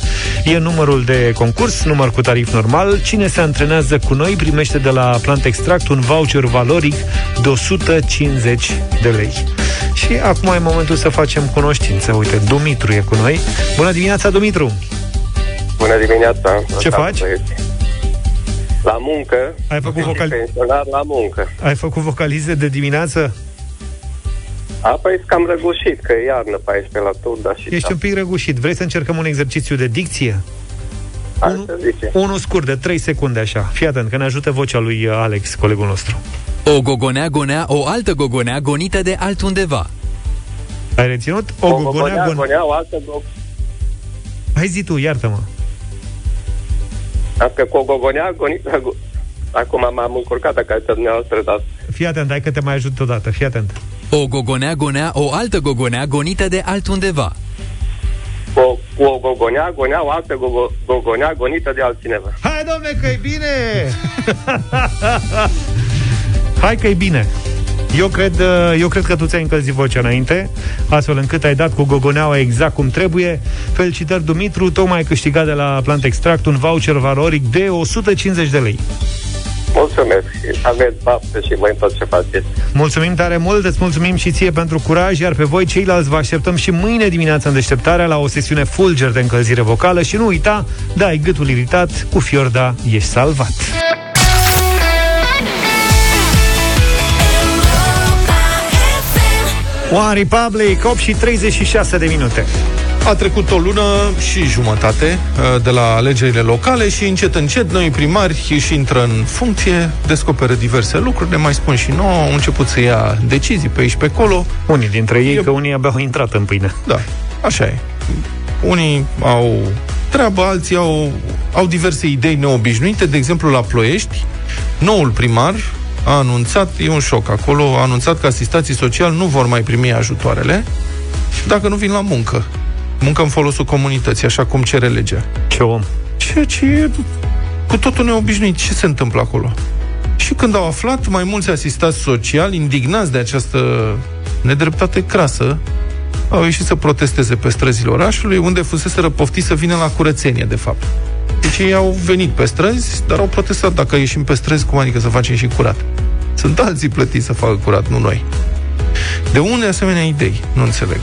[SPEAKER 1] e numărul de concurs, număr cu tarif normal. Cine se antrenează cu noi primește de la Plant Extract un voucher valoric de 150 de lei. Și acum e momentul să facem cunoștință. Uite, Dumitru e cu noi. Bună dimineața, Dumitru!
[SPEAKER 8] Bună dimineața!
[SPEAKER 1] Ce
[SPEAKER 8] Salut,
[SPEAKER 1] faci?
[SPEAKER 8] băieți. La muncă.
[SPEAKER 1] Ai făcut,
[SPEAKER 8] și
[SPEAKER 1] vocal...
[SPEAKER 8] pensionar la muncă.
[SPEAKER 1] Ai făcut vocalize de dimineață?
[SPEAKER 8] A, păi cam răgușit, că e iarnă pe aici, pe la Turda și
[SPEAKER 1] Ești un pic răgușit. Vrei să încercăm un exercițiu de dicție?
[SPEAKER 8] Hai
[SPEAKER 1] Unu-
[SPEAKER 8] să zice.
[SPEAKER 1] Unul scurt, de 3 secunde așa. Fii atent, că ne ajută vocea lui uh, Alex, colegul nostru.
[SPEAKER 9] O gogonea gonea o altă gogonea gonită de altundeva.
[SPEAKER 1] Ai reținut? O
[SPEAKER 8] O
[SPEAKER 1] gogonea,
[SPEAKER 8] gogonea,
[SPEAKER 1] gon...
[SPEAKER 8] gonea, o altă go...
[SPEAKER 1] Hai zi tu, iartă-mă.
[SPEAKER 8] Dacă cu o gogonea, gonită... go- Acum m-am încurcat dacă ați dumneavoastră, dar
[SPEAKER 1] Fii atent, hai că te mai ajut odată. Fii atent.
[SPEAKER 9] O gogonea gonea o altă gogonea gonită de altundeva.
[SPEAKER 8] Cu o, cu o gogonea, gonea, o altă gogo, gogonea gonită de altcineva.
[SPEAKER 1] Hai, domne, că e bine! Hai că e bine! Eu cred, uh, eu cred că tu ți-ai încălzit vocea înainte, astfel încât ai dat cu gogoneaua exact cum trebuie. Felicitări, Dumitru, tocmai ai câștigat de la Plant Extract un voucher valoric de 150 de lei.
[SPEAKER 8] Mulțumesc și aveți fapte și voi tot ce faceți.
[SPEAKER 1] Mulțumim tare mult, îți mulțumim și ție pentru curaj, iar pe voi ceilalți vă așteptăm și mâine dimineața în deșteptarea la o sesiune fulger de încălzire vocală și nu uita, dai gâtul iritat, cu Fiorda ești salvat. One Republic, 8 și 36 de minute.
[SPEAKER 2] A trecut o lună și jumătate uh, de la alegerile locale și încet, încet noi primari își intră în funcție, descoperă diverse lucruri, ne mai spun și nouă, au început să ia decizii pe aici pe acolo.
[SPEAKER 1] Unii dintre ei,
[SPEAKER 2] E-
[SPEAKER 1] că unii abia au intrat în pâine.
[SPEAKER 2] Da, așa e. Unii au treabă, alții au, au diverse idei neobișnuite. De exemplu, la Ploiești, noul primar a anunțat, e un șoc acolo, a anunțat că asistații sociali nu vor mai primi ajutoarele dacă nu vin la muncă. Muncă în folosul comunității, așa cum cere legea.
[SPEAKER 1] Ce om.
[SPEAKER 2] Ceea ce e cu totul neobișnuit. Ce se întâmplă acolo? Și când au aflat, mai mulți asistați sociali, indignați de această nedreptate crasă, au ieșit să protesteze pe străzile orașului, unde fusese răpoftiți să vină la curățenie, de fapt. Deci ei au venit pe străzi, dar au protestat. Dacă ieșim pe străzi, cum adică să facem și curat? Sunt alții plătiți să facă curat, nu noi. De unde asemenea idei? Nu înțeleg.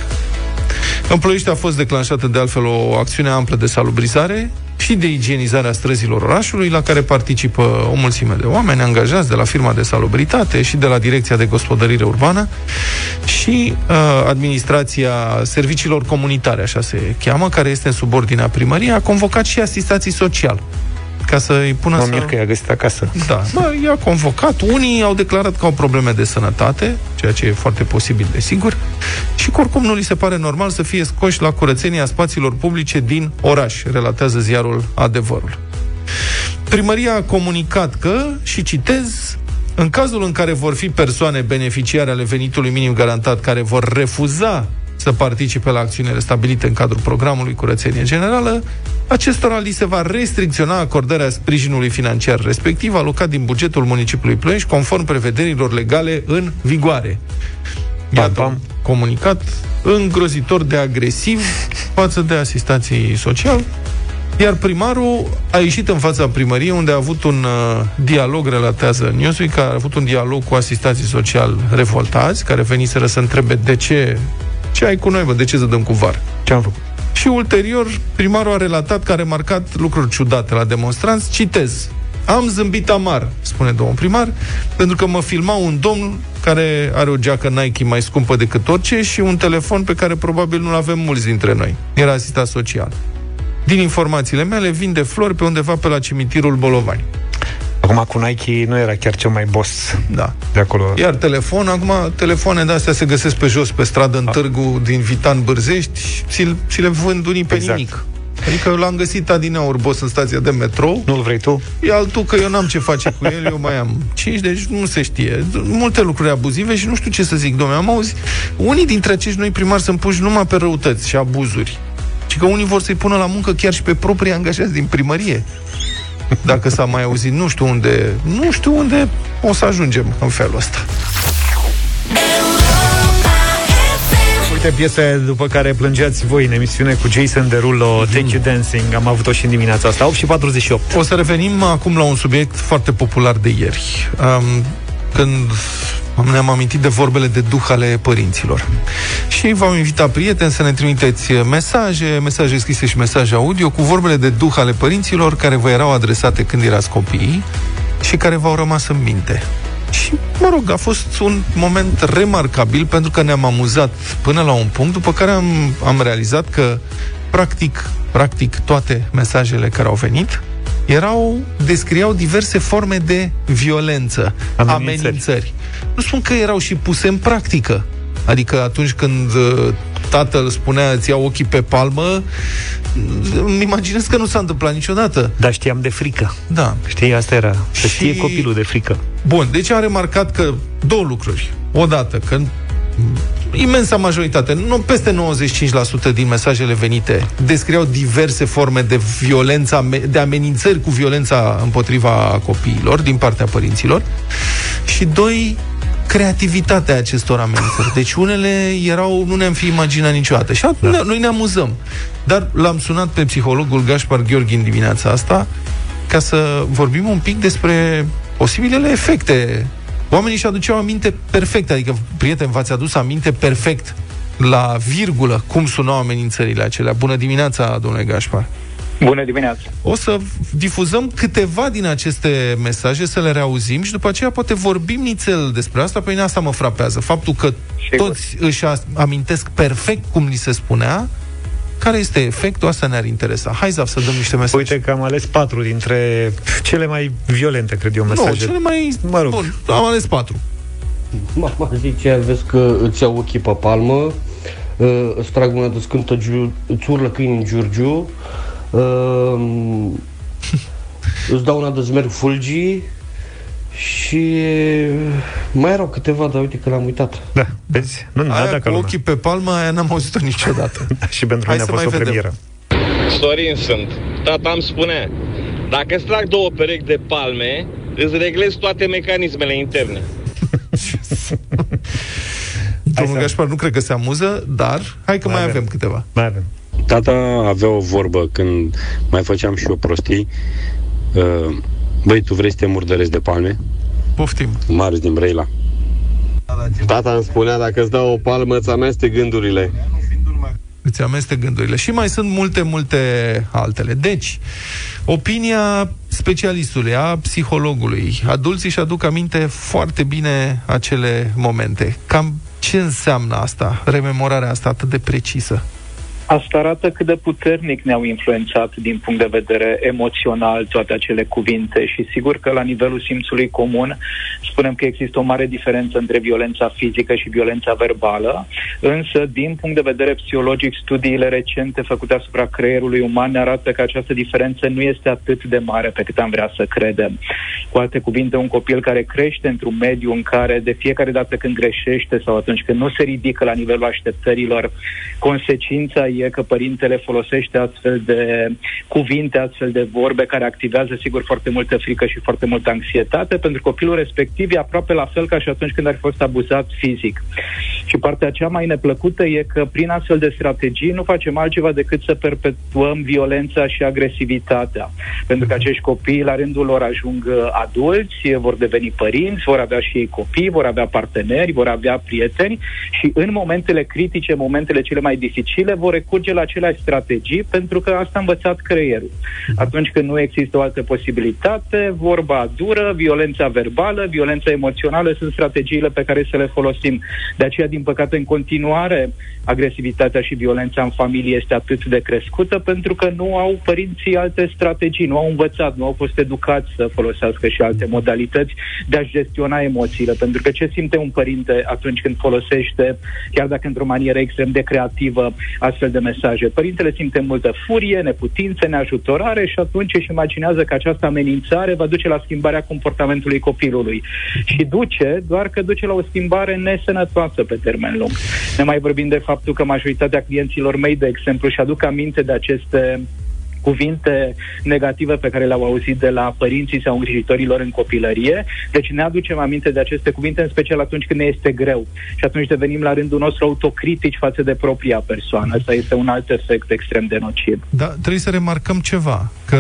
[SPEAKER 2] În Ploiești a fost declanșată de altfel o acțiune amplă de salubrizare și de igienizare a străzilor orașului, la care participă o mulțime de oameni angajați de la firma de salubritate și de la Direcția de Gospodărire Urbană și uh, administrația serviciilor comunitare, așa se cheamă, care este în subordinea primăriei, a convocat și asistații social ca să-i pună
[SPEAKER 1] Mă
[SPEAKER 2] să...
[SPEAKER 1] mir că i-a găsit acasă.
[SPEAKER 2] Da, bă, i-a convocat. Unii au declarat că au probleme de sănătate, ceea ce e foarte posibil, desigur, și că oricum nu li se pare normal să fie scoși la curățenia spațiilor publice din oraș, relatează ziarul Adevărul. Primăria a comunicat că, și citez, în cazul în care vor fi persoane beneficiare ale venitului minim garantat care vor refuza să participe la acțiunile stabilite în cadrul programului Curățenie Generală, acestora li se va restricționa acordarea sprijinului financiar respectiv alocat din bugetul municipiului Ploiești conform prevederilor legale în vigoare. Iată pam, pam. comunicat îngrozitor de agresiv față de asistații social, iar primarul a ieșit în fața primăriei unde a avut un uh, dialog, relatează Newsweek, că a avut un dialog cu asistații social revoltați, care veniseră să întrebe de ce, ce ai cu noi, bă, de ce să dăm cu var?
[SPEAKER 1] Ce am făcut?
[SPEAKER 2] Și ulterior, primarul a relatat că a remarcat lucruri ciudate la demonstranți. Citez. Am zâmbit amar, spune domnul primar, pentru că mă filma un domn care are o geacă Nike mai scumpă decât orice și un telefon pe care probabil nu-l avem mulți dintre noi. Era asistat social. Din informațiile mele, vinde flori pe undeva pe la cimitirul Bolovani.
[SPEAKER 1] Acum cu Nike nu era chiar cel mai boss
[SPEAKER 2] da.
[SPEAKER 1] de acolo.
[SPEAKER 2] Iar telefon, acum telefoane de astea se găsesc pe jos, pe stradă, în A. târgu din Vitan Bârzești, și, și le vând unii pe exact. nimic. Adică eu l-am găsit adineauri boss în stația de metrou.
[SPEAKER 1] Nu-l vrei tu?
[SPEAKER 2] E altul că eu n-am ce face cu el, eu mai am 5, deci nu se știe. Multe lucruri abuzive și nu știu ce să zic, domnule. Am auzit, unii dintre acești noi primari sunt puși numai pe răutăți și abuzuri. Și că unii vor să-i pună la muncă chiar și pe proprii angajați din primărie. Dacă s-a mai auzit, nu știu unde, nu știu unde o să ajungem în felul ăsta.
[SPEAKER 1] Uite piese după care plângeați voi în emisiune cu Jason Derulo, mm-hmm. Take You Dancing. Am avut-o și în dimineața asta, 8 și 48.
[SPEAKER 2] O să revenim acum la un subiect foarte popular de ieri. Um, când ne-am amintit de vorbele de duh ale părinților. Și v-am invitat prieteni să ne trimiteți mesaje, mesaje scrise și mesaje audio cu vorbele de duh ale părinților care vă erau adresate când erați copii și care v-au rămas în minte. Și, mă rog, a fost un moment remarcabil pentru că ne-am amuzat până la un punct, după care am, am realizat că, practic, practic, toate mesajele care au venit erau, descriau diverse forme de violență, amenințări. amenințări. Nu spun că erau și puse în practică. Adică atunci când uh, tatăl spunea îți iau ochii pe palmă, îmi imaginez că nu s-a întâmplat niciodată.
[SPEAKER 1] Dar știam de frică.
[SPEAKER 2] Da.
[SPEAKER 1] Știi, asta era. Să și... știe copilul de frică.
[SPEAKER 2] Bun, deci am remarcat că două lucruri. Odată, că imensa majoritate, nu, peste 95% din mesajele venite descriau diverse forme de violență, de amenințări cu violența împotriva copiilor din partea părinților. Și doi, creativitatea acestor amenințări. Deci unele erau, nu ne-am fi imaginat niciodată. Și atunci da. noi ne amuzăm. Dar l-am sunat pe psihologul Gaspar Gheorghi în dimineața asta ca să vorbim un pic despre posibilele efecte Oamenii și aduceau aminte perfect, adică, prieten, v-ați adus aminte perfect la virgulă cum sunau amenințările acelea. Bună dimineața, domnule Gașpar!
[SPEAKER 10] Bună dimineața!
[SPEAKER 2] O să difuzăm câteva din aceste mesaje, să le reauzim și după aceea poate vorbim nițel despre asta. Pe mine asta mă frapează. Faptul că Sigur. toți își amintesc perfect cum li se spunea, care este efectul? Asta ne-ar interesa. Hai, Zaf, să dăm niște mesaje.
[SPEAKER 1] Uite că am ales patru dintre cele mai violente, cred eu, mesaje.
[SPEAKER 2] Nu, cele mai... Mă rog. Bun, am ales patru.
[SPEAKER 10] Mama zice, vezi că îți iau ochii pe palmă, uh, îți trag mâna de scântă, îți urlă câini în giurgiu, uh, îți dau una de zmerg fulgii, și mai erau câteva, dar uite că l-am uitat.
[SPEAKER 1] Da, vezi? Nu,
[SPEAKER 2] aia dacă cu ochii pe palmă, aia n-am auzit-o niciodată.
[SPEAKER 1] da, și pentru mine a fost o vedem. premieră.
[SPEAKER 11] Sorin sunt. Tata îmi spune, dacă îți trag două perechi de palme, îți reglezi toate mecanismele interne.
[SPEAKER 2] Domnul Gașpar nu cred că se amuză, dar hai că mai, mai avem. avem câteva.
[SPEAKER 1] Mai avem.
[SPEAKER 12] Tata avea o vorbă când mai făceam și eu prostii. Uh, Băi, tu vrei să te murdărezi de palme?
[SPEAKER 2] Poftim.
[SPEAKER 12] Marius din Brăila.
[SPEAKER 13] Tata îmi spunea, dacă îți dau o palmă, îți ameste gândurile.
[SPEAKER 2] Îți ameste gândurile. Și mai sunt multe, multe altele. Deci, opinia specialistului, a psihologului. Adulții își aduc aminte foarte bine acele momente. Cam ce înseamnă asta, rememorarea asta atât de precisă?
[SPEAKER 14] Asta arată cât de puternic ne-au influențat din punct de vedere emoțional toate acele cuvinte și sigur că la nivelul simțului comun spunem că există o mare diferență între violența fizică și violența verbală, însă din punct de vedere psihologic studiile recente făcute asupra creierului uman ne arată că această diferență nu este atât de mare pe cât am vrea să credem. Cu alte cuvinte, un copil care crește într-un mediu în care de fiecare dată când greșește sau atunci când nu se ridică la nivelul așteptărilor, consecința e că părintele folosește astfel de cuvinte, astfel de vorbe care activează sigur foarte multă frică și foarte multă anxietate, pentru copilul respectiv e aproape la fel ca și atunci când ar fi fost abuzat fizic. Și partea cea mai neplăcută e că prin astfel de strategii nu facem altceva decât să perpetuăm violența și agresivitatea. Pentru că acești copii, la rândul lor, ajung uh, adulți, vor deveni părinți, vor avea și ei copii, vor avea parteneri, vor avea prieteni și în momentele critice, momentele cele mai dificile, vor recurge la aceleași strategii pentru că asta a învățat creierul. Atunci când nu există o altă posibilitate, vorba dură, violența verbală, violența emoțională sunt strategiile pe care să le folosim. De aceea, din păcate, în continuare, agresivitatea și violența în familie este atât de crescută pentru că nu au părinții alte strategii, nu au învățat, nu au fost educați să folosească și alte modalități de a gestiona emoțiile. Pentru că ce simte un părinte atunci când folosește, chiar dacă într-o manieră extrem de creativă, astfel de mesaje? Părintele simte multă furie, neputință, neajutorare și atunci își imaginează că această amenințare va duce la schimbarea comportamentului copilului. Și duce, doar că duce la o schimbare nesănătoasă pe termen lung. Ne mai vorbim de faptul că majoritatea clienților mei, de exemplu, și aduc aminte de aceste cuvinte negative pe care le-au auzit de la părinții sau îngrijitorilor în copilărie. Deci ne aducem aminte de aceste cuvinte, în special atunci când ne este greu. Și atunci devenim la rândul nostru autocritici față de propria persoană. Asta este un alt efect extrem de nociv.
[SPEAKER 2] Da, trebuie să remarcăm ceva, că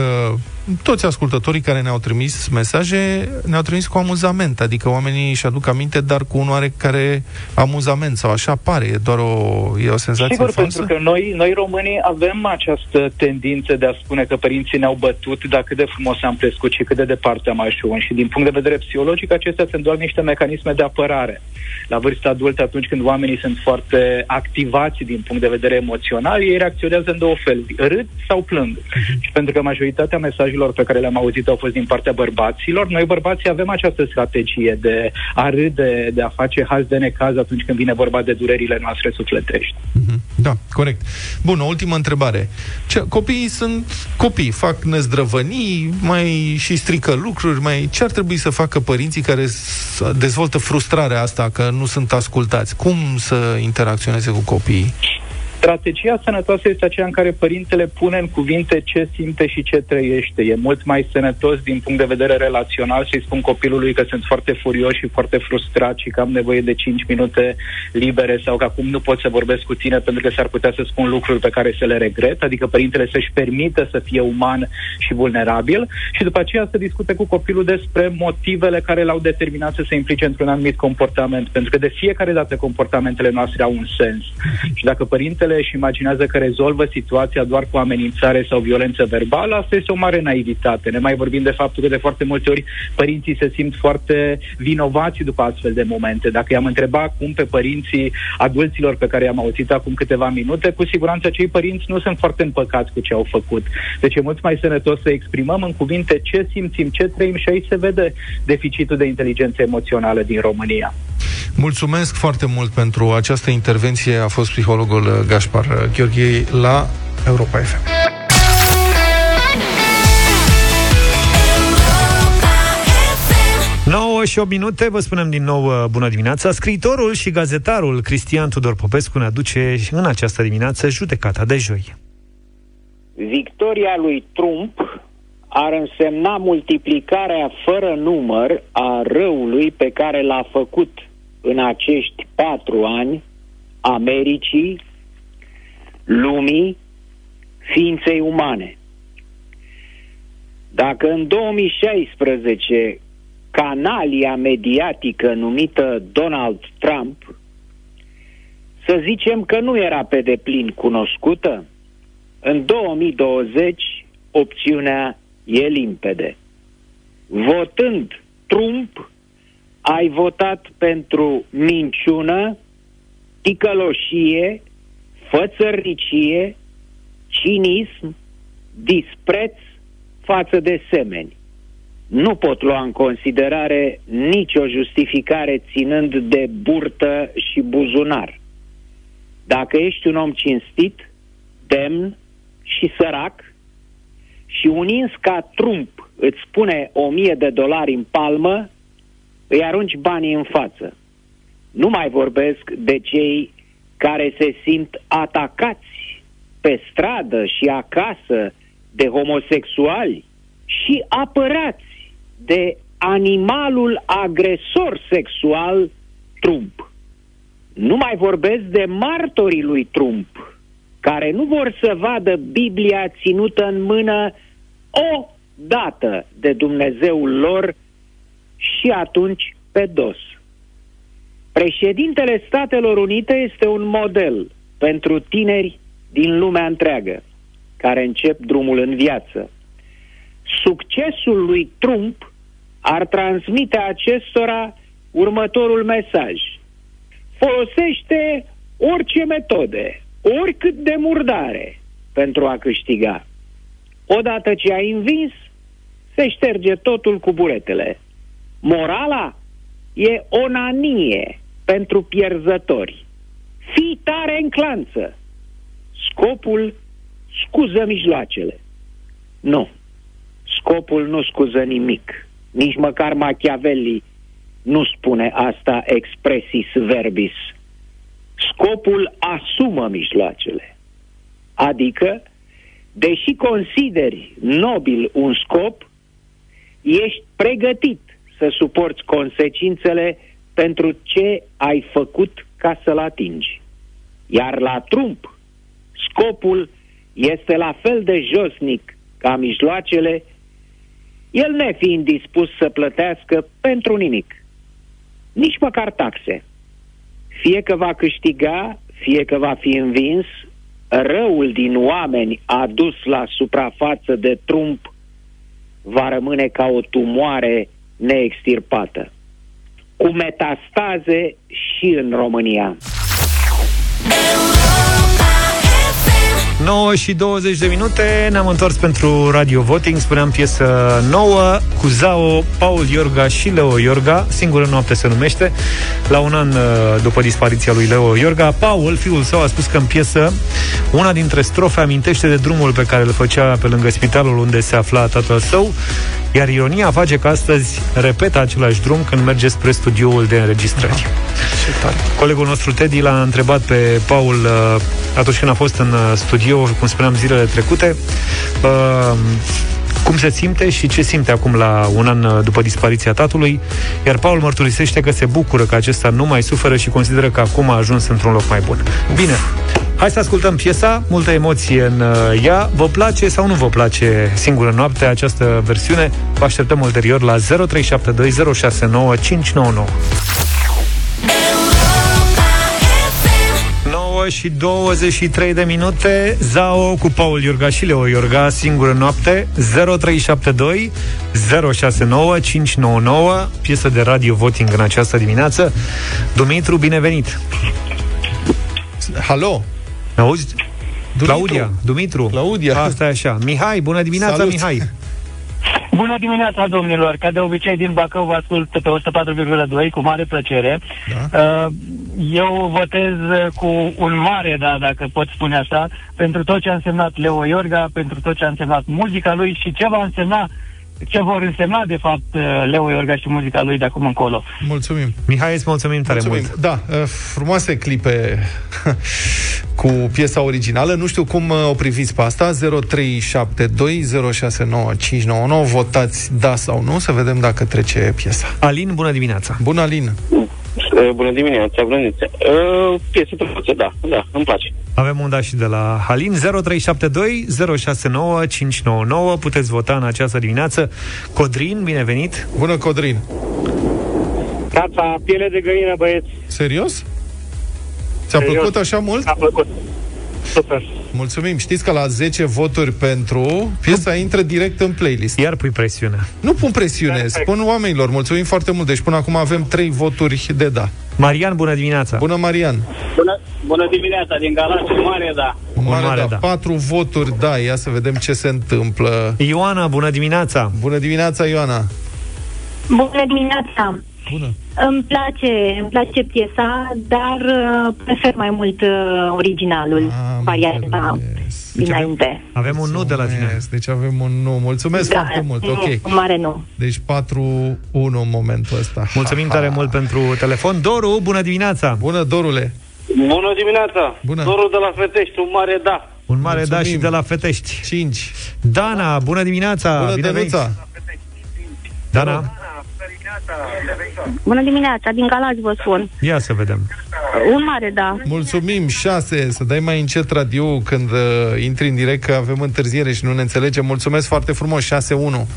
[SPEAKER 2] toți ascultătorii care ne-au trimis mesaje ne-au trimis cu amuzament, adică oamenii își aduc aminte, dar cu un oarecare amuzament sau așa pare, e doar o, e o senzație
[SPEAKER 14] Sigur,
[SPEAKER 2] falsă?
[SPEAKER 14] pentru că noi, noi românii avem această tendință de a spune că părinții ne-au bătut, dar cât de frumos am crescut și cât de departe am ajuns. Și din punct de vedere psihologic, acestea sunt doar niște mecanisme de apărare. La vârsta adultă, atunci când oamenii sunt foarte activați din punct de vedere emoțional, ei reacționează în două feluri, râd sau plâng. Și pentru că majoritatea mesajilor pe care le-am auzit au fost din partea bărbaților, noi bărbații avem această strategie de a râde, de a face haz de necaz atunci când vine vorba de durerile noastre sufletești.
[SPEAKER 2] Da, corect. Bun, o ultimă întrebare. Ce, copiii sunt copii, fac nezdrăvănii, mai și strică lucruri, mai ce ar trebui să facă părinții care s- dezvoltă frustrarea asta că nu sunt ascultați? Cum să interacționeze cu copiii?
[SPEAKER 14] Strategia sănătoasă este aceea în care părintele pune în cuvinte ce simte și ce trăiește. E mult mai sănătos din punct de vedere relațional să-i spun copilului că sunt foarte furios și foarte frustrat și că am nevoie de 5 minute libere sau că acum nu pot să vorbesc cu tine pentru că s-ar putea să spun lucruri pe care să le regret, adică părintele să-și permită să fie uman și vulnerabil și după aceea să discute cu copilul despre motivele care l-au determinat să se implice într-un anumit comportament, pentru că de fiecare dată comportamentele noastre au un sens. Și dacă părintele își imaginează că rezolvă situația doar cu amenințare sau violență verbală, asta este o mare naivitate. Ne mai vorbim de faptul că de foarte multe ori părinții se simt foarte vinovați după astfel de momente. Dacă i-am întrebat acum pe părinții adulților pe care i-am auzit acum câteva minute, cu siguranță cei părinți nu sunt foarte împăcați cu ce au făcut. Deci e mult mai sănătos să exprimăm în cuvinte ce simțim, ce trăim și aici se vede deficitul de inteligență emoțională din România.
[SPEAKER 2] Mulțumesc foarte mult pentru această intervenție. A fost psihologul uh, Gaspar uh, Gheorghe la Europa FM.
[SPEAKER 1] Nouă și 8 minute, vă spunem din nou uh, bună dimineața. Scriitorul și gazetarul Cristian Tudor Popescu ne aduce în această dimineață judecata de joi.
[SPEAKER 15] Victoria lui Trump ar însemna multiplicarea fără număr a răului pe care l-a făcut în acești patru ani Americii, lumii, ființei umane. Dacă în 2016 canalia mediatică numită Donald Trump, să zicem că nu era pe deplin cunoscută, în 2020 opțiunea e limpede. Votând Trump, ai votat pentru minciună, ticăloșie, fățărnicie, cinism, dispreț față de semeni. Nu pot lua în considerare nicio justificare ținând de burtă și buzunar. Dacă ești un om cinstit, demn și sărac, și un ins ca Trump îți spune o mie de dolari în palmă, îi arunci banii în față. Nu mai vorbesc de cei care se simt atacați pe stradă și acasă de homosexuali și apărați de animalul agresor sexual Trump. Nu mai vorbesc de martorii lui Trump, care nu vor să vadă Biblia ținută în mână o dată de Dumnezeul lor și atunci pe dos. Președintele Statelor Unite este un model pentru tineri din lumea întreagă care încep drumul în viață. Succesul lui Trump ar transmite acestora următorul mesaj. Folosește orice metode, oricât de murdare, pentru a câștiga. Odată ce ai învins, se șterge totul cu buretele. Morala e onanie pentru pierzători. Fii tare în clanță. Scopul scuză mijloacele. Nu. Scopul nu scuză nimic. Nici măcar Machiavelli nu spune asta expressis verbis. Scopul asumă mijloacele. Adică, deși consideri nobil un scop, ești pregătit să suporți consecințele pentru ce ai făcut ca să-l atingi. Iar la Trump, scopul este la fel de josnic ca mijloacele, el nefiind dispus să plătească pentru nimic, nici măcar taxe. Fie că va câștiga, fie că va fi învins, răul din oameni adus la suprafață de Trump va rămâne ca o tumoare neextirpată, cu metastaze și în România.
[SPEAKER 1] 9 și 20 de minute Ne-am întors pentru Radio Voting Spuneam piesă nouă Cu Zao, Paul Iorga și Leo Iorga. Singură noapte se numește. La un an uh, după dispariția lui Leo Iorga Paul, fiul său, a spus că în piesă Una dintre strofe amintește de drumul Pe care îl făcea pe lângă spitalul Unde se afla tatăl său. Iar ironia face că astăzi repetă același drum Când merge spre studioul de înregistrări. Colegul nostru Teddy l-a întrebat pe Paul uh, Atunci când a fost în uh, studio eu, cum spuneam zilele trecute, uh, cum se simte și ce simte acum la un an uh, după dispariția tatălui, iar Paul mărturisește că se bucură că acesta nu mai suferă și consideră că acum a ajuns într-un loc mai bun. Bine, hai să ascultăm piesa, multă emoție în uh, ea. Vă place sau nu vă place Singură Noapte, această versiune? Vă așteptăm ulterior la 0372069599. Și 23 de minute. Zao cu Paul Iorga și Leo Iorga Singură noapte 0372 069 599 Piesă de radio voting în această dimineață. Dumitru, binevenit.
[SPEAKER 2] Halo?
[SPEAKER 1] Auzi? Dumitru. Claudia, Dumitru.
[SPEAKER 2] Claudia.
[SPEAKER 1] Asta e așa. Mihai, bună dimineața Salut. Mihai
[SPEAKER 16] Bună dimineața, domnilor! Ca de obicei, din Bacău vă ascult pe 104,2 cu mare plăcere. Da. Uh, eu votez cu un mare da, dacă pot spune așa, pentru tot ce a însemnat Leo Iorga, pentru tot ce a însemnat muzica lui și ce va însemna ce vor însemna, de fapt, uh, Leo Iorga și muzica lui de acum încolo.
[SPEAKER 2] Mulțumim.
[SPEAKER 1] Mihai, îți mulțumim tare mulțumim. mult.
[SPEAKER 2] Da, uh, frumoase clipe cu piesa originală. Nu știu cum uh, o priviți pe asta. 0372069599. Votați da sau nu, să vedem dacă trece piesa.
[SPEAKER 1] Alin, bună dimineața.
[SPEAKER 2] Bună, Alin.
[SPEAKER 17] Bună dimineața, bună dimineața. Uh, piesă frumoasă, da, da, îmi place.
[SPEAKER 1] Avem un da și de la Halin 0372 069 599. Puteți vota în această dimineață. Codrin, binevenit.
[SPEAKER 2] Bună, Codrin.
[SPEAKER 17] Tata, piele de găină, băieți.
[SPEAKER 2] Serios? Ți-a Serios. plăcut așa mult?
[SPEAKER 17] A plăcut. Super.
[SPEAKER 2] Mulțumim. Știți că la 10 voturi pentru, piesa nu. intră direct în playlist.
[SPEAKER 1] Iar pui presiune.
[SPEAKER 2] Nu pun presiune, Perfect. spun oamenilor. Mulțumim foarte mult. Deci până acum avem 3 voturi de da.
[SPEAKER 1] Marian, bună dimineața!
[SPEAKER 2] Bună, Marian!
[SPEAKER 17] Bună, bună dimineața, din Galați, mare da!
[SPEAKER 2] Mare, mare da. da. Patru voturi da, ia să vedem ce se întâmplă.
[SPEAKER 1] Ioana, bună dimineața!
[SPEAKER 2] Bună dimineața, Ioana!
[SPEAKER 18] Bună dimineața!
[SPEAKER 2] Bună!
[SPEAKER 18] Îmi place, îmi place piesa, dar uh, prefer mai mult uh, originalul, Am varianta. Dinainte.
[SPEAKER 1] Avem un nu de la tine.
[SPEAKER 2] Mulțumesc. Deci avem un nu. Mulțumesc
[SPEAKER 18] Da,
[SPEAKER 2] foarte mult.
[SPEAKER 18] nu,
[SPEAKER 2] Ok.
[SPEAKER 18] un mare nu.
[SPEAKER 2] Deci 4-1 în momentul ăsta.
[SPEAKER 1] Mulțumim tare mult pentru telefon. Doru, bună dimineața!
[SPEAKER 2] Bună, Dorule!
[SPEAKER 17] Bună dimineața!
[SPEAKER 2] Bună!
[SPEAKER 17] Dorul de la Fetești, un mare da.
[SPEAKER 1] Un mare
[SPEAKER 2] Mulțumim.
[SPEAKER 1] da și de la Fetești.
[SPEAKER 2] 5.
[SPEAKER 1] Dana, bună dimineața!
[SPEAKER 2] Bună,
[SPEAKER 1] Bine venit.
[SPEAKER 2] Dănuța!
[SPEAKER 1] Dana,
[SPEAKER 18] Bună dimineața, din Galați vă spun.
[SPEAKER 1] ia să vedem.
[SPEAKER 18] Un mare da.
[SPEAKER 2] Mulțumim, 6. Să dai mai încet radio când uh, intri în direct, că avem întârziere și nu ne înțelegem. Mulțumesc foarte frumos, 6-1.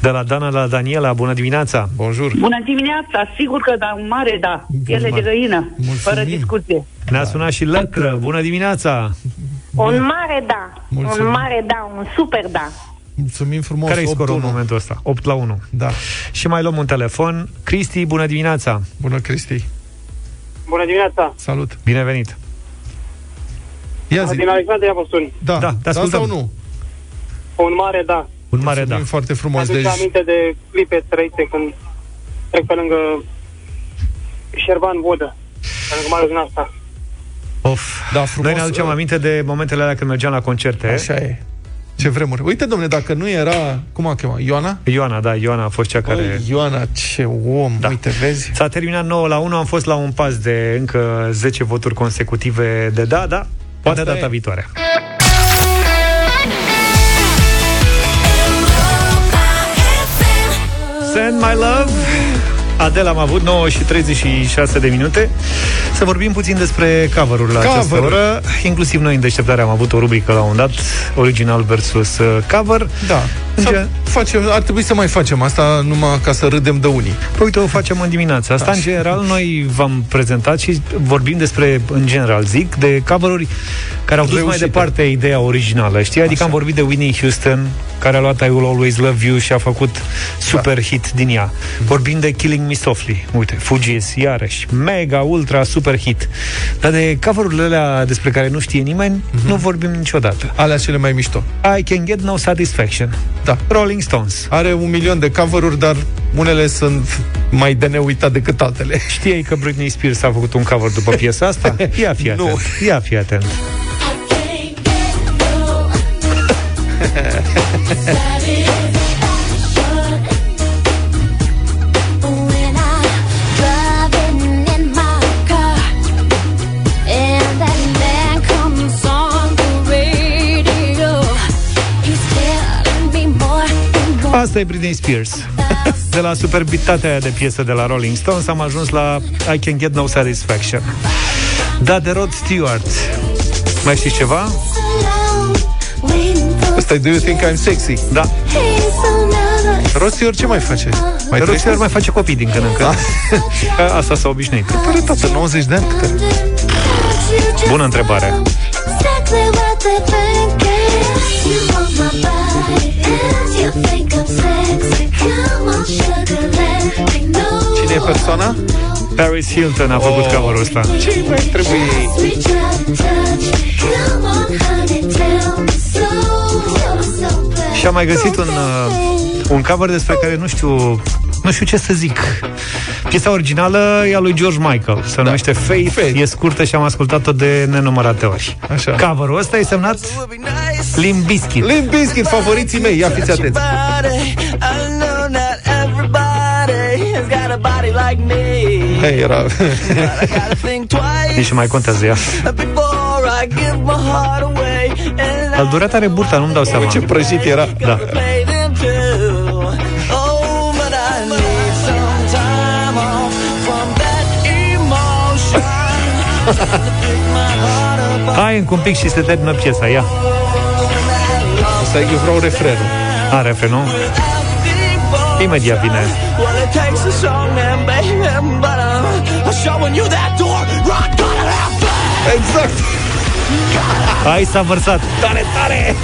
[SPEAKER 1] De la Dana la Daniela, bună dimineața!
[SPEAKER 2] Bonjour!
[SPEAKER 19] Bună dimineața, sigur că da, un mare da. Piele de găină, fără discuție.
[SPEAKER 1] Ne-a sunat și Lăcră, bună dimineața!
[SPEAKER 18] Un mare da.
[SPEAKER 2] Mulțumim.
[SPEAKER 18] Un mare da, un super da.
[SPEAKER 2] Mulțumim frumos,
[SPEAKER 1] Care e
[SPEAKER 2] 8-1.
[SPEAKER 1] scorul în momentul ăsta? 8 la 1.
[SPEAKER 2] Da.
[SPEAKER 1] Și mai luăm un telefon. Cristi, bună dimineața!
[SPEAKER 2] Bună, Cristi!
[SPEAKER 17] Bună dimineața!
[SPEAKER 2] Salut!
[SPEAKER 1] Bine venit!
[SPEAKER 2] Ia zi.
[SPEAKER 17] Din Alexandria vă sun.
[SPEAKER 2] Da,
[SPEAKER 1] Da, te
[SPEAKER 2] da
[SPEAKER 1] ascultăm.
[SPEAKER 2] sau nu?
[SPEAKER 17] Un mare da.
[SPEAKER 1] Un mare da.
[SPEAKER 2] Mulțumim foarte frumos.
[SPEAKER 17] Aduce
[SPEAKER 2] Deci,
[SPEAKER 17] aminte de clipe trăite când trec pe lângă Șerban Vodă. Pe lângă malul din asta.
[SPEAKER 1] Of.
[SPEAKER 2] Da, frumos,
[SPEAKER 1] Noi ne aducem
[SPEAKER 2] uh,
[SPEAKER 1] aminte de momentele alea când mergeam la concerte.
[SPEAKER 2] Așa e. Ce vremuri. Uite, domnule, dacă nu era... Cum a chemat? Ioana?
[SPEAKER 1] Ioana, da, Ioana a fost cea care...
[SPEAKER 2] Băi, Ioana, ce om. Da. Uite, vezi?
[SPEAKER 1] S-a terminat 9 la 1, am fost la un pas de încă 10 voturi consecutive de da, da, poate
[SPEAKER 2] Asta
[SPEAKER 1] data
[SPEAKER 2] e.
[SPEAKER 1] viitoare. Send my love Adela am avut 9 și 36 de minute Să vorbim puțin despre cover-uri la această
[SPEAKER 2] Cover-uri.
[SPEAKER 1] oră Inclusiv noi în deșteptare am avut o rubrică la un dat Original versus uh, cover
[SPEAKER 2] Da.
[SPEAKER 1] În
[SPEAKER 2] Sau
[SPEAKER 1] gen-
[SPEAKER 2] facem, ar trebui să mai facem asta numai ca să râdem de unii.
[SPEAKER 1] Păi uite, o facem în dimineața asta. În general, noi v-am prezentat și vorbim despre, în general, zic, de cover-uri care au dus mai
[SPEAKER 2] Reușite.
[SPEAKER 1] departe ideea originală, știi? Adică
[SPEAKER 2] Așa.
[SPEAKER 1] am vorbit de Whitney Houston, care a luat I Will Always Love You și a făcut super
[SPEAKER 2] Da.
[SPEAKER 1] hit din ea. Vorbim de Killing Me Softly. Uite, Fugees, iarăși. Mega, ultra, super hit. Dar de cover-urile alea despre care nu știe nimeni,
[SPEAKER 2] Mhm.
[SPEAKER 1] nu vorbim niciodată.
[SPEAKER 2] Alea cele mai mișto.
[SPEAKER 1] I Can Get No Satisfaction.
[SPEAKER 2] Da.
[SPEAKER 1] Rolling Stones.
[SPEAKER 2] Are un milion de cover-uri, dar unele sunt mai de neuitat decât altele.
[SPEAKER 1] Știai că Britney Spears a făcut un cover după piesa asta? Ia fi atent.
[SPEAKER 2] Nu.
[SPEAKER 1] Ia fi atent. Asta e Britney Spears. De la superbitatea aia de piesă de la Rolling Stones am ajuns la I Can Get No Satisfaction. Da, de Rod Stewart. Mai știți ceva?
[SPEAKER 2] Asta e Do You Think I'm Sexy?
[SPEAKER 1] Da.
[SPEAKER 2] Rod Stewart ce mai face? Mai
[SPEAKER 1] Rod
[SPEAKER 2] trăiește?
[SPEAKER 1] Stewart mai face copii din când în când. Că Asta s-a obișnuit.
[SPEAKER 2] Pare tată, 90 de ani. câte?
[SPEAKER 1] Bună întrebare.
[SPEAKER 2] Cine e persoana?
[SPEAKER 1] Paris Hilton a făcut
[SPEAKER 2] Oh.
[SPEAKER 1] cover-ul ăsta.
[SPEAKER 2] Ce mai trebuie ei?
[SPEAKER 1] Și am mai găsit un, uh, un cover despre care nu știu nu știu ce să zic. Piesa originală e a lui George Michael, se numește Faith,
[SPEAKER 2] Faith.
[SPEAKER 1] e scurtă și am ascultat-o de nenumărate ori.
[SPEAKER 2] Așa.
[SPEAKER 1] Cover-ul ăsta e semnat Limp Bizkit.
[SPEAKER 2] Limp Bizkit, favoriții mei, ia fiți atenți. Hey, era...
[SPEAKER 1] Nici nu mai contează ea. Al durat are burta, nu-mi dau seama.
[SPEAKER 2] Ce prăjit era.
[SPEAKER 1] Da. Hai încă un pic și se termină piesa, ia.
[SPEAKER 2] Asta eu vreau refrenul.
[SPEAKER 1] A, refrenul? Imediat vine.
[SPEAKER 2] Exact.
[SPEAKER 1] Hai s-a vărsat. Tare, tare!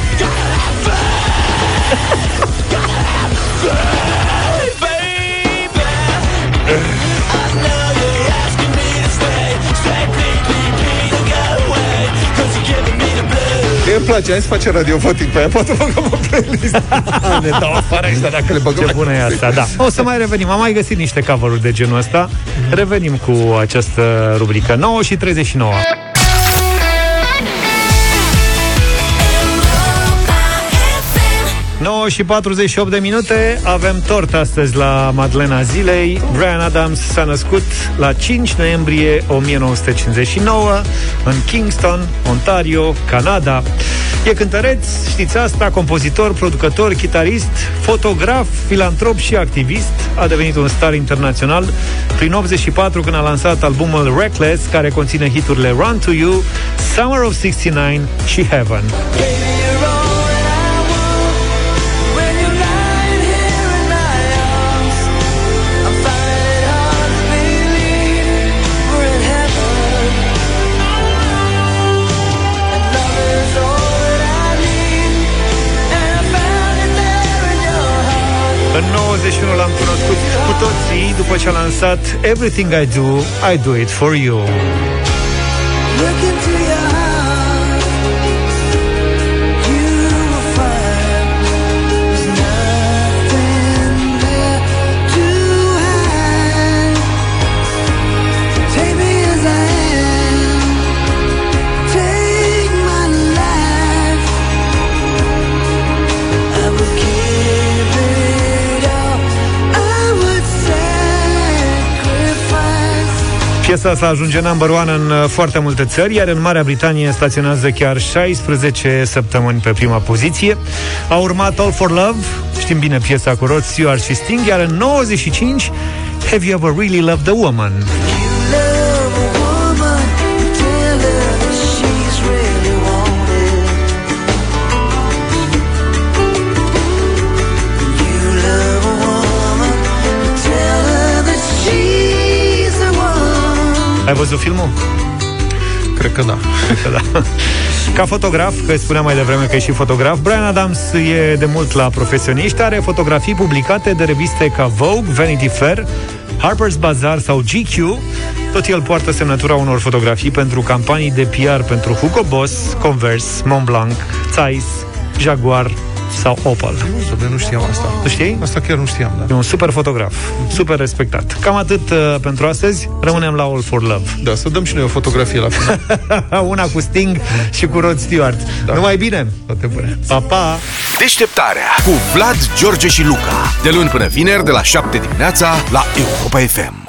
[SPEAKER 2] Mie îmi place, hai să facem radio voting pe aia, poate băgăm o playlist. ne dau afară ăștia dacă le băgăm.
[SPEAKER 1] Ce bună e asta, da. O să mai revenim. Am mai găsit niște cover de genul ăsta. Revenim cu această rubrică 9 și 39. 9 și 48 de minute Avem tort astăzi la Madlena Zilei Brian Adams s-a născut la 5 noiembrie 1959 În Kingston, Ontario, Canada E cântăreț, știți asta, compozitor, producător, chitarist, fotograf, filantrop și activist. A devenit un star internațional prin 84 când a lansat albumul Reckless, care conține hiturile Run to You, Summer of 69 și Heaven. În 91 l-am cunoscut cu toții după ce a lansat Everything I Do, I Do It For You. Piesa asta ajunge number one în uh, foarte multe țări, iar în Marea Britanie staționează chiar 16 săptămâni pe prima poziție. A urmat All for Love, știm bine piesa cu Rod Stewart și Sting, iar în 95 Have You Ever Really Loved a Woman? Văzut filmul?
[SPEAKER 2] Cred că da.
[SPEAKER 1] Cred că da. Ca fotograf, că spuneam mai devreme că e și fotograf, Brian Adams e de mult la profesioniști, are fotografii publicate de reviste ca Vogue, Vanity Fair, Harper's Bazaar sau GQ. Tot el poartă semnătura unor fotografii pentru campanii de PR pentru Hugo Boss, Converse, Montblanc, Zeiss, Jaguar sau Opel.
[SPEAKER 2] Nu, nu știam asta.
[SPEAKER 1] Tu știi?
[SPEAKER 2] Asta chiar nu știam, da.
[SPEAKER 1] E un super fotograf, super respectat. Cam atât uh, pentru astăzi. Rămânem la All for Love.
[SPEAKER 2] Da, să dăm și noi o fotografie la final.
[SPEAKER 1] Una cu Sting și cu Rod Stewart. Da. Numai bine!
[SPEAKER 2] Toate bune!
[SPEAKER 1] Pa, pa!
[SPEAKER 7] Deșteptarea cu Vlad, George și Luca. De luni până vineri, de la 7 dimineața, la Europa FM.